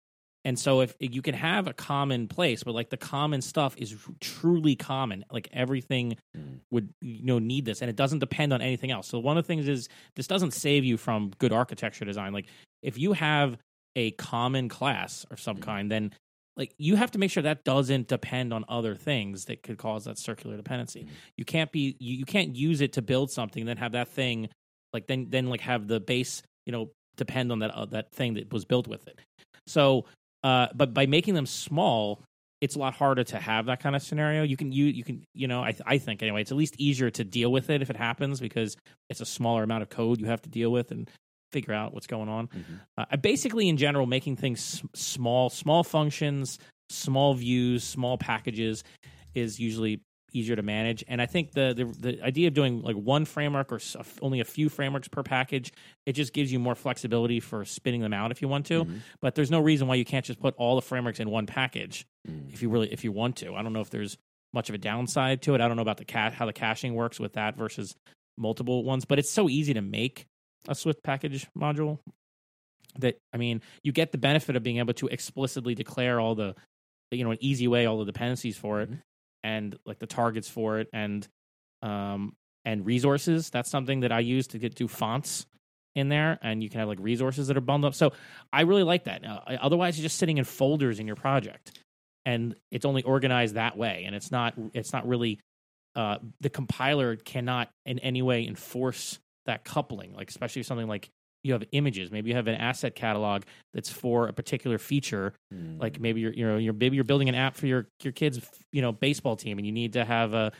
And so if you can have a common place, but like the common stuff is truly common, like everything Mhm. would you know need this, and it doesn't depend on anything else. So one of the things is this doesn't save you from good architecture design. Like if you have a common class of some Mhm. kind, then like you have to make sure that doesn't depend on other things that could cause that circular dependency. Mhm. You can't be you, you can't use it to build something, then have that thing like then then like have the base you know depend on that uh, that thing that was built with it. So, uh, but by making them small, it's a lot harder to have that kind of scenario. You can you you can you know I I think anyway, it's at least easier to deal with it if it happens because it's a smaller amount of code you have to deal with and figure out what's going on. Mhm. Uh, basically, in general, making things small, small functions, small views, small packages is usually easier to manage. And I think the the, the idea of doing like one framework or s- a f- only a few frameworks per package, it just gives you more flexibility for spinning them out if you want to. Mhm. But there's no reason why you can't just put all the frameworks in one package Mhm. if you really if you want to. I don't know if there's much of a downside to it. I don't know about the cat how the caching works with that versus multiple ones, but it's so easy to make a Swift package module that I mean, you get the benefit of being able to explicitly declare all the you know, an easy way all the dependencies for it Mhm. And like the targets for it and um and resources. That's something that I use to get do fonts in there and you can have like resources that are bundled up. So I really like that. Uh, otherwise you're just sitting in folders in your project and it's only organized that way and it's not it's not really uh the compiler cannot in any way enforce that coupling like especially something like you have images maybe you have an asset catalog that's for a particular feature Mhm. like maybe you're you know you're maybe you're building an app for your your kids you know baseball team and you need to have a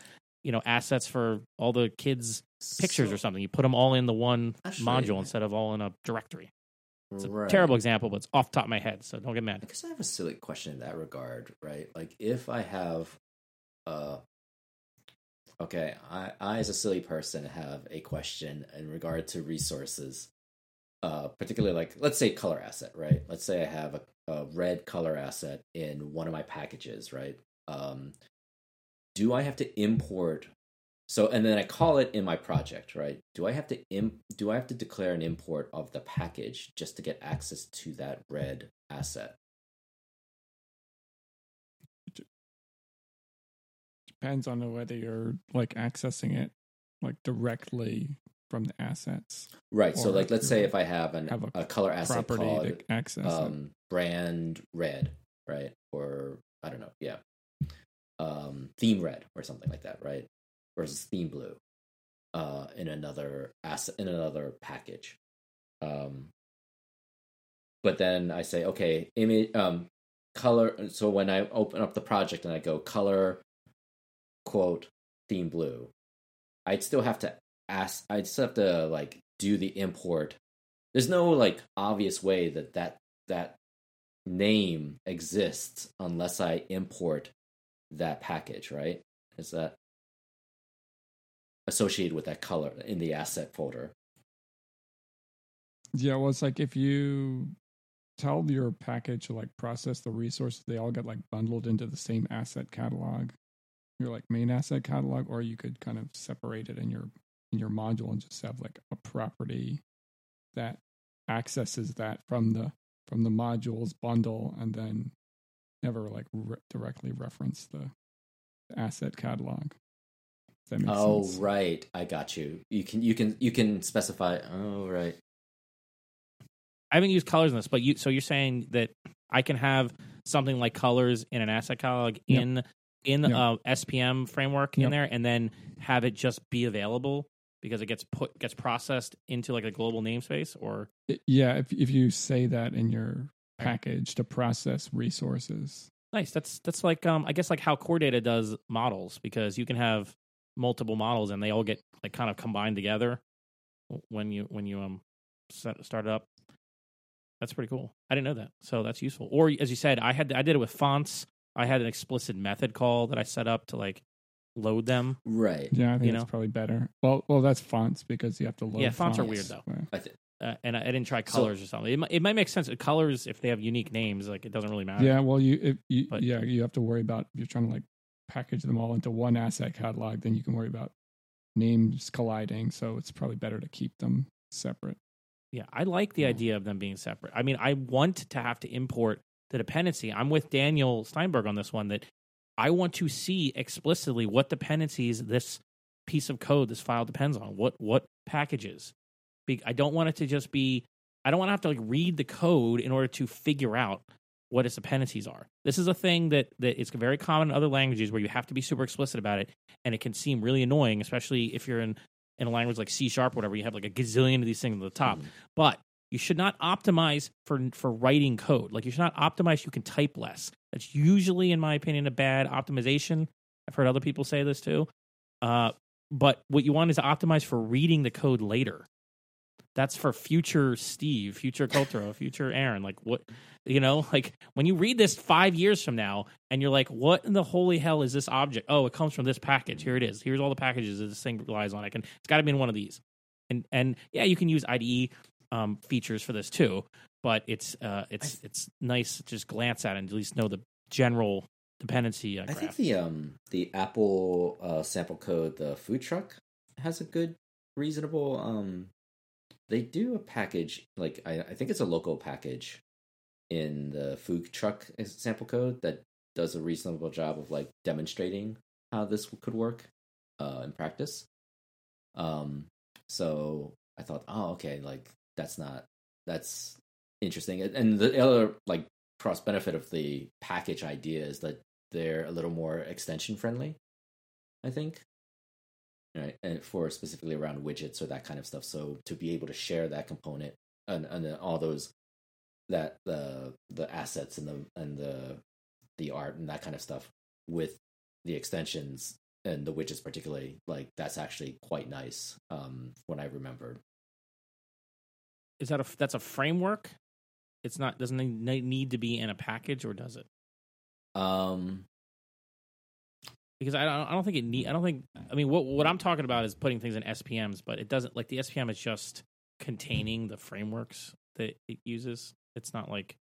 you know assets for all the kids pictures So- or something you put them all in the one module instead of all in a directory it's a Right. terrible example but it's off the top of my head so don't get mad because I have a silly question in that regard, right? Like if I have uh okay, I, I as a silly person have a question in regard to resources. Uh particularly like let's say color asset, right? Let's say I have a, a red color asset in one of my packages, right? Um do I have to import so and then I call it in my project, right? Do I have to imp, do I have to declare an import of the package just to get access to that red asset? Depends on whether you're like accessing it like directly from the assets Right. So like let's say if I have an have a, color asset called to access it. um brand red, right? Or I don't know, yeah. Um theme red or something like that, right? Versus theme blue. Uh in another asset in another package. Um but then I say, okay, image, um, color. So when I open up the project and I go color, quote, theme blue, I'd still have to ask. I'd still have to like do the import. There's no like obvious way that that that name exists unless I import that package, right? Is that associated with that color in the asset folder? Yeah, well, it's like if you tell your package to like process the resources, they all get like bundled into the same asset catalog, your like main asset catalog, or you could kind of separate it in your in your module and just have like a property that accesses that from the from the modules bundle and then never like re- directly reference the, the asset catalog. If that makes Oh sense. right, I got you. You can you can you can specify. Oh right. I haven't used colors in this, but you so you're saying that I can have something like colors in an asset catalog Yep. in in Yep. uh, SPM framework in there, and then have it just be available because it gets put gets processed into like a global namespace, or yeah, if if you say that in your package to process resources. nice. That's that's like um I guess like how Core Data does models because you can have multiple models and they all get like kind of combined together when you when you um set, start it up. That's pretty cool. I didn't know that, so that's useful. Or as you said, I had I did it with fonts. I had an explicit method call that I set up to like load them. Right. Yeah, I think You that's know? probably better. Well, well, that's fonts because you have to load. Yeah, fonts are fonts. weird, Yeah. I th- Uh, and I, I didn't try So- colors or something. It might, it might make sense. Colors, if they have unique names, like it doesn't really matter. Yeah, well, you, if you But- yeah, you have to worry about if you're trying to like package them all into one asset catalog. Then you can worry about names colliding. So it's probably better to keep them separate. Yeah, I like the Hmm. idea of them being separate. I mean, I want to have to import the dependency. I'm with Daniel Steinberg on this one that I want to see explicitly what dependencies this piece of code, this file depends on. What what packages? I don't want it to just be. I don't want to have to like read the code in order to figure out what its dependencies are. This is a thing that that it's very common in other languages where you have to be super explicit about it, and it can seem really annoying, especially if you're in in a language like C sharp, whatever. You have like a gazillion of these things at the top Mhm. but you should not optimize for for writing code. Like you should not optimize. You can type less. That's usually, in my opinion, a bad optimization. I've heard other people say this too. Uh, but what you want is to optimize for reading the code later. That's for future Steve, future Kotaro, [laughs] future Aaron. Like what you know, like when you read this five years from now, and you're like, "What in the holy hell is this object?" Oh, it comes from this package. Here it is. Here's all the packages that this thing relies on. I can. It's got to be in one of these. And and yeah, you can use IDE um, features for this too. But it's uh, it's it's nice to just glance at it and at least know the general dependency uh, I think the um the Apple uh, sample code, the food truck, has a good, reasonable. Um, they do a package like I, I think it's a local package in the food truck sample code that does a reasonable job of like demonstrating how this could work uh, in practice. Um, so I thought, oh, okay, like that's not that's interesting. And- the other like cross benefit of the package idea is that they're a little more extension friendly. I think, right, and for specifically around widgets or that kind of stuff. So to be able to share that component and and all those that the the assets and the and the the art and that kind of stuff with the extensions and the widgets particularly like that's actually quite nice um when i remembered is that a that's a framework? It's not doesn't it need to be in a package or does it? um Because I don't I don't think it need I don't think I mean what what I'm talking about is putting things in SPMs, but it doesn't like the SPM is just containing the frameworks that it uses. It's not like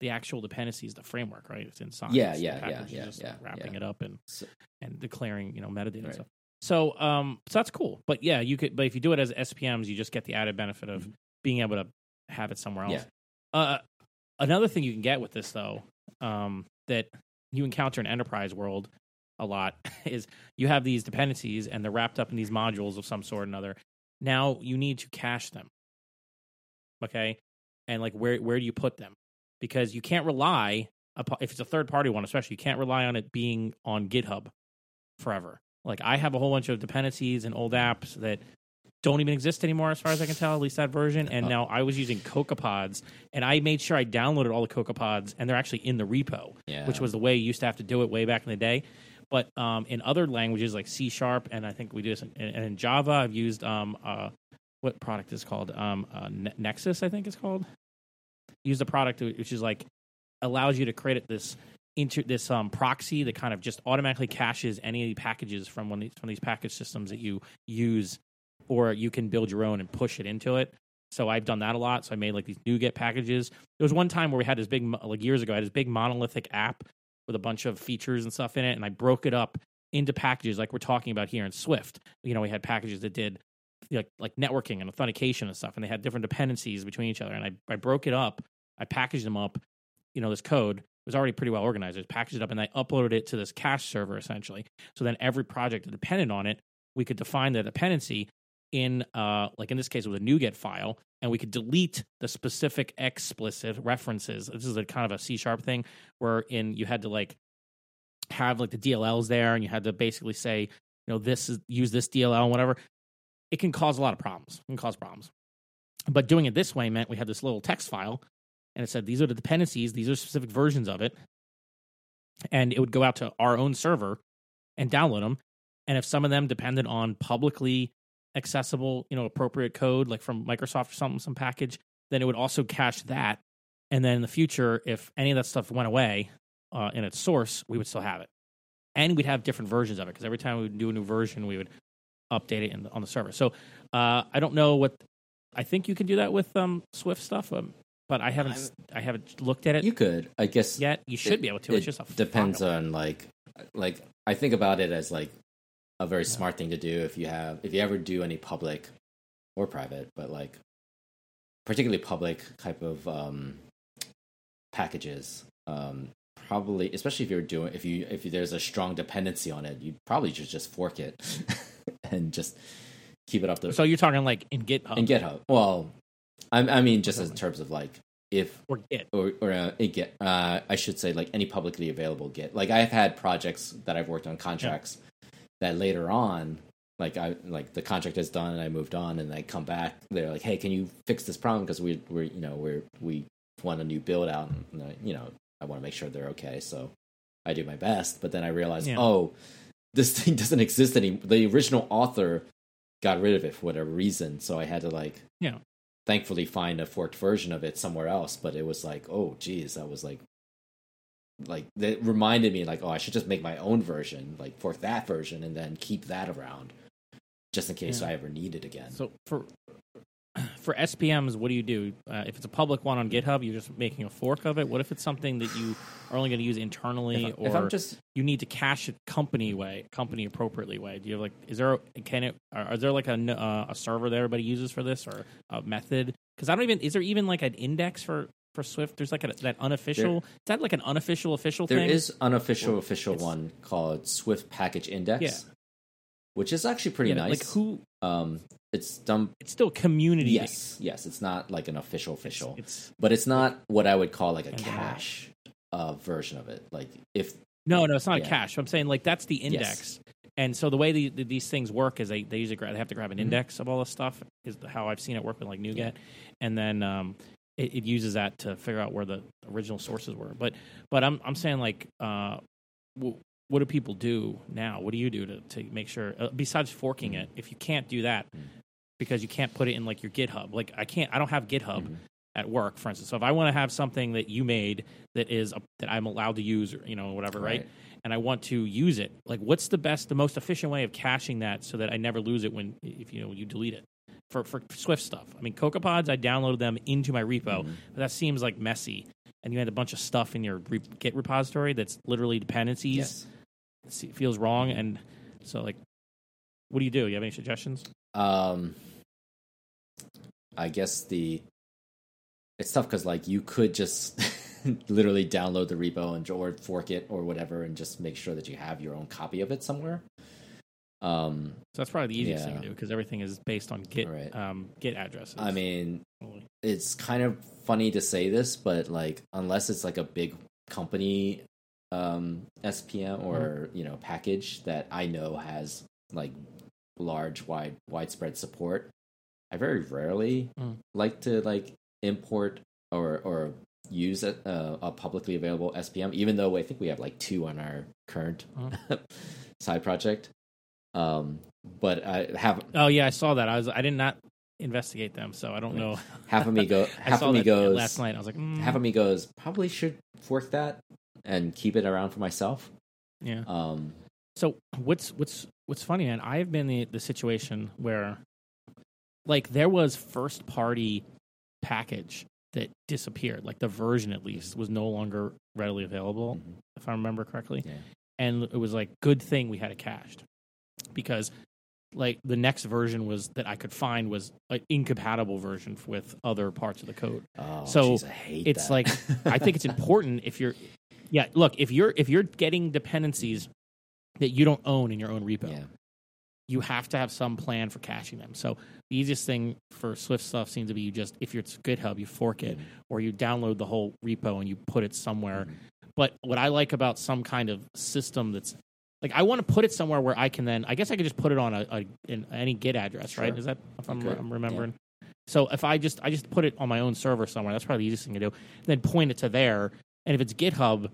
the actual dependency is the framework, right? It's inside. Yeah, It's yeah, yeah, yeah, yeah, wrapping yeah. it up and So- and declaring you know metadata and Right. stuff. So um so that's cool. But yeah, you could but if you do it as SPMs, you just get the added benefit of Mhm. being able to have it somewhere else. Yeah. Uh, another thing you can get with this though, um, that you encounter in enterprise world a lot [laughs] is you have these dependencies and they're wrapped up in these modules of some sort or another. Now you need to cache them. Okay, and like where where do you put them? Because you can't rely upon if it's a third party one, especially you can't rely on it being on GitHub forever. Like I have a whole bunch of dependencies and old apps that don't even exist anymore, as far as I can tell. At least that version. And Uh. now I was using CocoaPods, and I made sure I downloaded all the CocoaPods, and they're actually in the repo, Yeah. which was the way you used to have to do it way back in the day. But um, in other languages like C sharp, and I think we do this in, and in Java, I've used um, uh, what product is called um, uh, Ne- Nexus, I think it's called. Use the product which is like allows you to create this into this um, proxy that kind of just automatically caches any of the packages from one of these, from these package systems that you use, or you can build your own and push it into it. So I've done that a lot. So I made like these NuGet packages. There was one time where we had this big, like years ago, I had this big monolithic app with a bunch of features and stuff in it, and I broke it up into packages like we're talking about here in Swift. You know, we had packages that did like like networking and authentication and stuff, and they had different dependencies between each other. And I, I broke it up, I packaged them up. You know, this code was already pretty well organized. I packaged it up and I uploaded it to this cache server essentially. So then every project that depended on it, we could define the dependency in uh like in this case with a NuGet file, and we could delete the specific explicit references. This is a kind of a C sharp thing where in you had to like have like the DLLs there and you had to basically say, you know, this is use this DLL and whatever. It can cause a lot of problems. It can cause problems. But doing it this way meant we had this little text file and it said these are the dependencies, these are specific versions of it. And it would go out to our own server and download them. And if some of them depended on publicly accessible, you know, appropriate code, like from Microsoft or something, some package, then it would also cache that. And then in the future, if any of that stuff went away uh, in its source, we would still have it. And we'd have different versions of it because every time we would do a new version, we would update it in the, on the server. So uh, I don't know what I think you can do that with um, Swift stuff, um, but I haven't I haven't looked at it You could, I guess. yet. You should it- be able to. It's it just a depends on like like I think about it as like a very smart thing to do if you have if you ever do any public or private, but like particularly public type of um packages. Um probably especially if you're doing if you if there's a strong dependency on it, you probably should just fork it [laughs] and just keep it up the So you're talking like in GitHub in GitHub. Well, I, I mean just in terms of like if or Git. or or uh, it get uh, I should say like any publicly available Git. Like I've had projects that I've worked on contracts that later on, like I like the contract is done and I moved on and I come back. They're like, hey, can you fix this problem because we we're you know we're we want a new build out and uh, you know I want to make sure they're okay. So I do my best, but then I realized, Yeah. oh, this [laughs] thing doesn't exist anymore. The original author got rid of it for whatever reason, so I had to like Yeah. thankfully find a forked version of it somewhere else but it was like oh geez that was like like that reminded me like oh i should just make my own version like fork that version and then keep that around just in case Yeah. i ever need it again So for [clears throat] for SPMs, what do you do? Uh, if it's a public one on GitHub, you're just making a fork of it. What if it's something that you are only going to use internally, if, I, or if i'm just you need to cache it company way, company appropriately way? Do you have like, is there, can it, are, is there like a, n- uh, a server that everybody uses for this or a method? Because I don't even, is there even like an index for, for Swift? There's like a, that unofficial, is that like an unofficial official there thing? is unofficial official one called swift package index Yeah. which is actually pretty Yeah, nice Like who, um it's done it's still community. yes yes it's not like an official official It's, but it's not what i would call like a uh, cache uh version of it like if No, no, it's not Yeah. a cache. I'm saying like that's the index. And so the way the, the, these things work is they, they usually they have to grab an Mhm. index of all this stuff is how I've seen it work with like NuGet, and then um, it, it uses that to figure out where the original sources were. But but I'm I'm saying like uh, w- what do people do now? What do you do to to make sure uh, besides forking it? If you can't do that Mhm. because you can't put it in like your GitHub, like I can't I don't have GitHub Mhm. at work, for instance. So if I want to have something that you made that is a, that I'm allowed to use, or, you know, whatever, right? And I want to use it, like what's the best, the most efficient way of caching that so that I never lose it when if you know you delete it for for Swift stuff. I mean, CocoaPods, I downloaded them into my repo, Mhm. but that seems like messy. And you had a bunch of stuff in your re- Git repository that's literally dependencies. yes It feels wrong, and so like, what do you do? You have any suggestions? Um, I guess the it's tough because like you could just [laughs] literally download the repo and or fork it or whatever and just make sure that you have your own copy of it somewhere. Um, So that's probably the easiest thing to do because everything is based on Git Right. um, Git addresses. I mean, it's kind of funny to say this, but like unless it's like a big company um SPM or you know package that I know has like large, wide, widespread support, I very rarely Mm. like to like import or or use a, a, a publicly available SPM. Even though I think we have like two on our current [laughs] side project. Um, but I have Oh yeah, I saw that. I was I did not investigate them, so I don't know. [laughs] half of me go [laughs] half of me goes last night. I was like, mm, half of me goes probably should fork that and keep it around for myself. yeah. Um, So what's what's what's funny, man? I have been the, the situation where, like, there was first party package that disappeared. Like the version, at least, was no longer readily available, Mhm. if I remember correctly. Yeah. And it was like good thing we had it cached because, like, the next version was that I could find was an incompatible version with other parts of the code. oh, So, hate it's that. like I think it's [laughs] important if you're yeah, look, if you're if you're getting dependencies that you don't own in your own repo, yeah. you have to have some plan for caching them. So the easiest thing for Swift stuff seems to be you just if it's GitHub, you fork it Mhm. or you download the whole repo and you put it somewhere. Mhm. But what I like about some kind of system that's like I want to put it somewhere where I can then I guess I could just put it on a, a in any Git address, right? Sure. Is that if I'm, could, I'm remembering? So if I just I just put it on my own server somewhere, that's probably the easiest thing to do. Then point it to there, and if it's GitHub,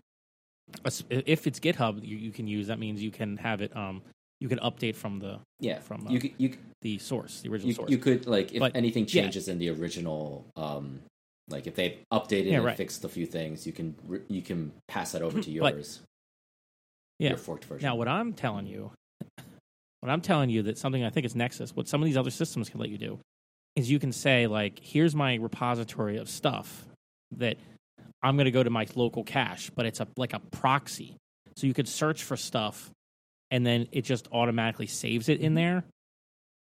if it's GitHub, you, you can use. That means you can have it. Um, you can update from the Yeah, from, uh, you could, you could- the source, the original you, source. you could like if But, anything yeah. changes in the original um like if they updated Yeah, and right. fixed a few things you can you can pass that over to But- yours Yeah. your forked version Now, what I'm telling you, what I'm telling you that something I think is Nexus, what some of these other systems can let you do, is you can say like, here's my repository of stuff that I'm going to go to my local cache, but it's a like a proxy. So you could search for stuff, and then it just automatically saves it in mm-hmm. there.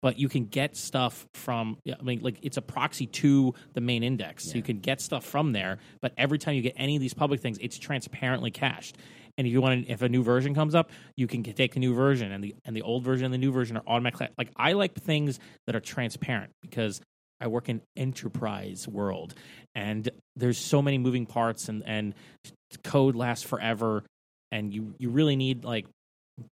But you can get stuff from, I mean, like it's a proxy to the main index. So you can get stuff from there. But every time you get any of these public things, it's transparently cached. And if you want, to, if a new version comes up, you can take the new version, and the and the old version and the new version are automatically. Like I like things that are transparent because I work in enterprise world, and there's so many moving parts, and and code lasts forever, and you you really need like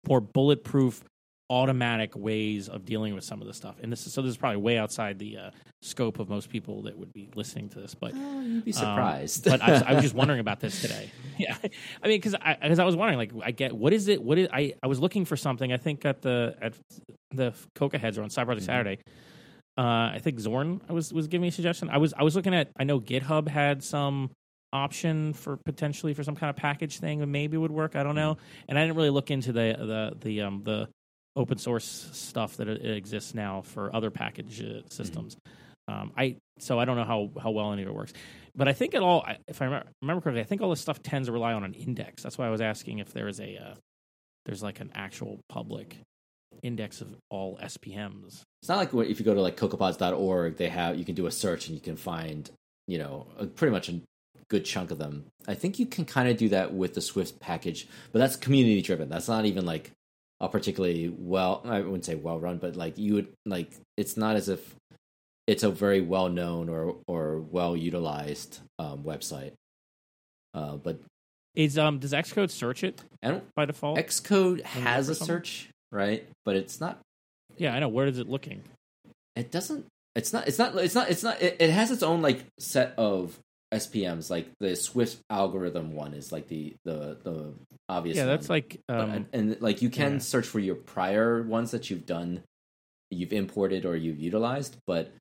more bulletproof automatic ways of dealing with some of this stuff and this is so this is probably way outside the uh, scope of most people that would be listening to this but Oh, you'd be um, surprised but I was, I was just [laughs] wondering about this today. [laughs] Yeah, I mean, because I because I was wondering, like, I get what is it? What is I? I was looking for something. I think at the at the CocoaHeads or on Project Mhm. Saturday. Uh, I think Zorn was was giving me a suggestion. I was I was looking at. I know GitHub had some option for potentially for some kind of package thing that maybe would work. I don't know, and I didn't really look into the the the um the open source stuff that exists now for other package uh, systems. Um, I so I don't know how how well any of it works, but I think it all. If I remember, remember correctly, I think all this stuff tends to rely on an index. That's why I was asking if there is a uh, there's like an actual public index of all SPMs. it's not like if you go to like cocoapods.org they have you can do a search and you can find you know a, pretty much a good chunk of them i think you can kind of do that with the swift package but that's community driven that's not even like a particularly well i wouldn't say well run but like you would like it's not as if it's a very well known or or well utilized um, website uh, but Is um does Xcode search it don't, by default? xcode has a search right but it's not yeah, I know. Where is it looking? it doesn't it's not it's not it's not it's not it, it has its own like set of spms like the swift algorithm one is like the the the obvious Yeah, that's one. like But- um, and, and, like you can yeah. search for your prior ones that you've done you've imported or you've utilized but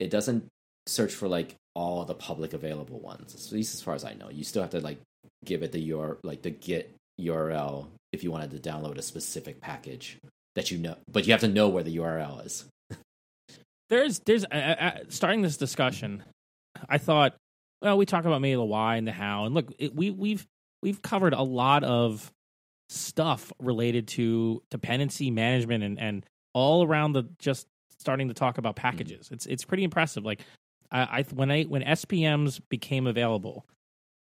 it doesn't search for like all the public available ones at least as far as i know you still have to like give it the your like the git url if you wanted to download a specific package that you know but you have to know where the url is there's there's uh, uh, starting this discussion. I thought, well, we talk about maybe the why and the how, and look, it, we we've we've covered a lot of stuff related to dependency management and and all around the just starting to talk about packages. It's it's pretty impressive. Like I, I when I when SPMs became available,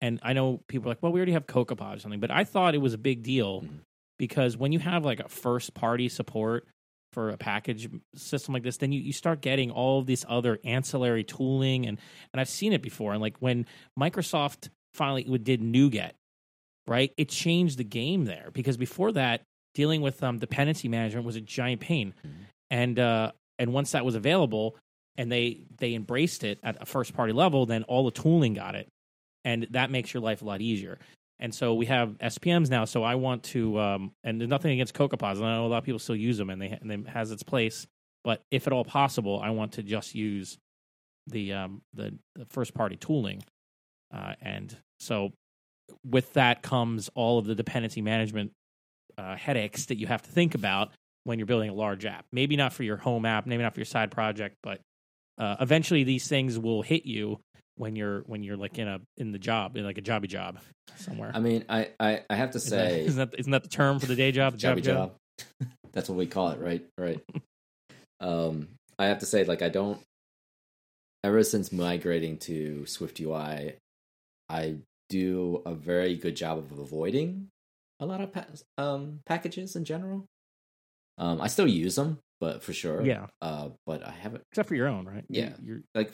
and I know people are like, well, we already have CocoaPod or something, but I thought it was a big deal Mhm. because when you have like a first party support for a package system like this, then you, you start getting all of this other ancillary tooling and and I've seen it before. And like when Microsoft finally did NuGet, right? It changed the game there because before that, dealing with um, dependency management was a giant pain. Mhm. and uh, and once that was available, and they they embraced it at a first party level, then all the tooling got it, and that makes your life a lot easier. And so we have SPMs now. So I want to, um, and there's nothing against CocoaPods. I know a lot of people still use them, and they and they has its place. But if at all possible, I want to just use the um, the, the first party tooling, uh, and so with that comes all of the dependency management uh, headaches that you have to think about when you're building a large app. Maybe not for your home app, maybe not for your side project, but uh, eventually these things will hit you when you're when you're like in a in the job in like a jobby job somewhere. I mean, I I, I have to say, [laughs] isn't that isn't that the term for the day job? The [laughs] jobby jobby job? job. [laughs] That's what we call it, right? Right. um, I have to say, like, I don't. Ever since migrating to SwiftUI, I do a very good job of avoiding a lot of pa- um, packages in general. Um, I still use them, but for sure, Yeah, Uh, but I haven't except for your own, right? Yeah. you're, like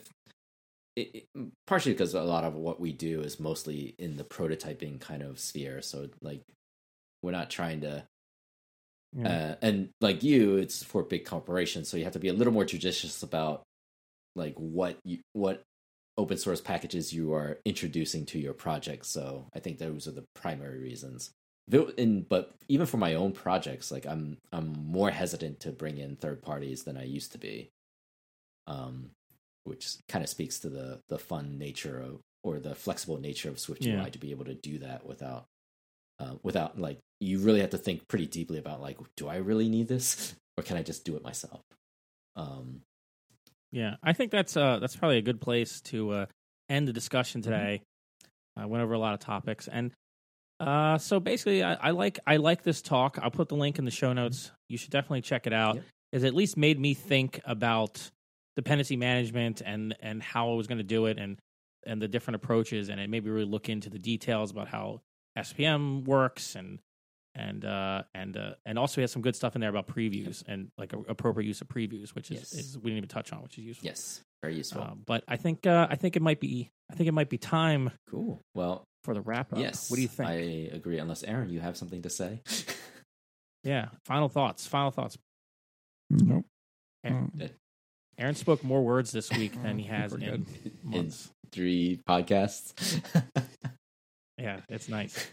it, it, partially because a lot of what we do is mostly in the prototyping kind of sphere so like we're not trying to yeah. uh, and like you it's for big corporations so you have to be a little more judicious about like what you what open source packages you are introducing to your project so i think those are the primary reasons but even for my own projects like i'm i'm more hesitant to bring in third parties than i used to be um which kind of speaks to the the fun nature of or the flexible nature of swift Yeah. ui to be able to do that without uh, without like you really have to think pretty deeply about like do i really need this [laughs] or can i just do it myself um Yeah, I think that's uh that's probably a good place to uh, end the discussion Mm-hmm. today. I went over a lot of topics, and uh, so basically, I, I like I like this talk. I'll put the link in the show notes. You should definitely check it out. Yep. It's at least made me think about dependency management and and how I was going to do it, and and the different approaches, and it made me really look into the details about how SPM works and and uh and uh and also we had some good stuff in there about previews and like a, appropriate use of previews which is, Yes. is we didn't even touch on which is useful yes very useful uh, but I think uh, I think it might be I think it might be time cool well for the wrap up. yes What do you think? i agree unless aaron you have something to say [laughs] Yeah. Final thoughts. Final thoughts. Nope. Aaron, Oh, Aaron spoke more words this week than he [laughs] has in good. in months. three podcasts [laughs] Yeah, it's nice.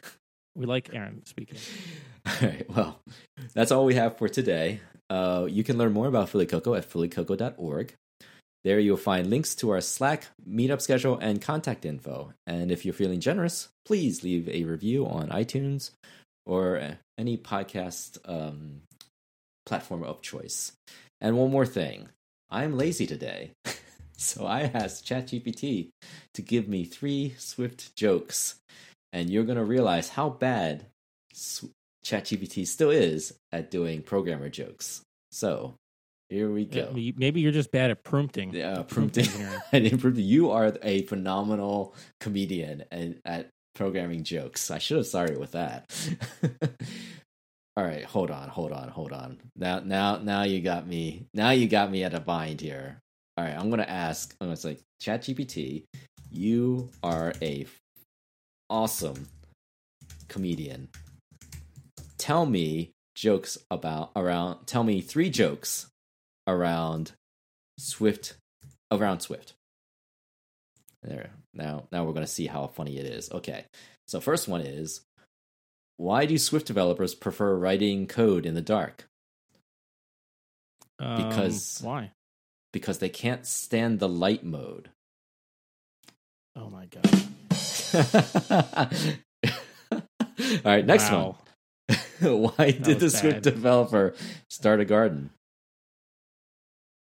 We like Aaron speaking. [laughs] All right. Well, that's all we have for today. Uh, you can learn more about Philly Cocoa at phillycocoa.org. There you'll find links to our Slack, meetup schedule, and contact info. And if you're feeling generous, please leave a review on iTunes or uh, any podcast um, platform of choice. And one more thing I'm lazy today. [laughs] so I asked ChatGPT to give me three Swift jokes. And you're going to realize how bad ChatGPT still is at doing programmer jokes. So here we go. maybe- you're just bad at prompting. Yeah, Prompt prompting. engineering. [laughs] and improve. You are a phenomenal comedian and at programming jokes. I should have started with that. [laughs] All right, hold on, hold on, hold on. Now, now, now you got me. Now you got me at a bind here. All right, I'm gonna ask. I'm gonna say, ChatGPT, you are a awesome comedian. Tell me jokes about around. Tell me three jokes around Swift around Swift. There. Now now we're gonna see how funny it is. Okay. So first one is why do Swift developers prefer writing code in the dark? Um, Because- why? Because they can't stand the light mode. Oh my god. [laughs] All right, next Wow. one. [laughs] why did the Swift bad. developer start a garden?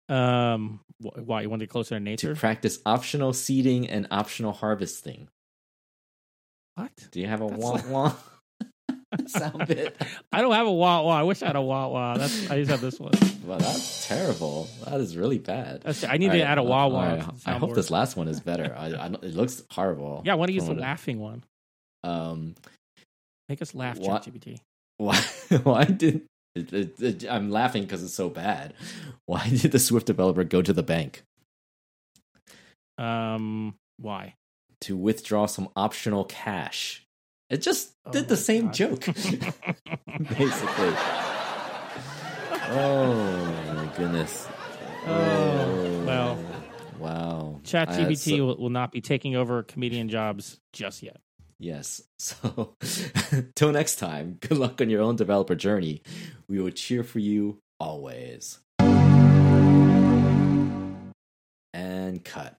Um, why you want to get closer to nature? To practice optional seeding and optional harvesting. what? Do you have a wah like- wah [laughs] sound bit? I don't have a wah wah. I wish I had a wah wah. That's I just have this one. Well, that's terrible. That is really bad. That's, I need All to right, add a wah wah. right, I hope this last one is better. I, I, it looks horrible. Yeah, I want to use the laughing one. Um, Make us laugh, What? ChatGPT. [laughs] why? Why did? It, it, it- I'm laughing because it's so bad. Why [laughs] did the Swift developer go to the bank Um, why? to withdraw some optional cash? It just Oh did the same God. joke, [laughs] basically. Oh my goodness. Oh, well. Oh, wow. ChatGPT so- will, will not be taking over comedian jobs just yet. Yes. [laughs] So, [laughs] till next time, good luck on your own developer journey. We will cheer for you always. And cut.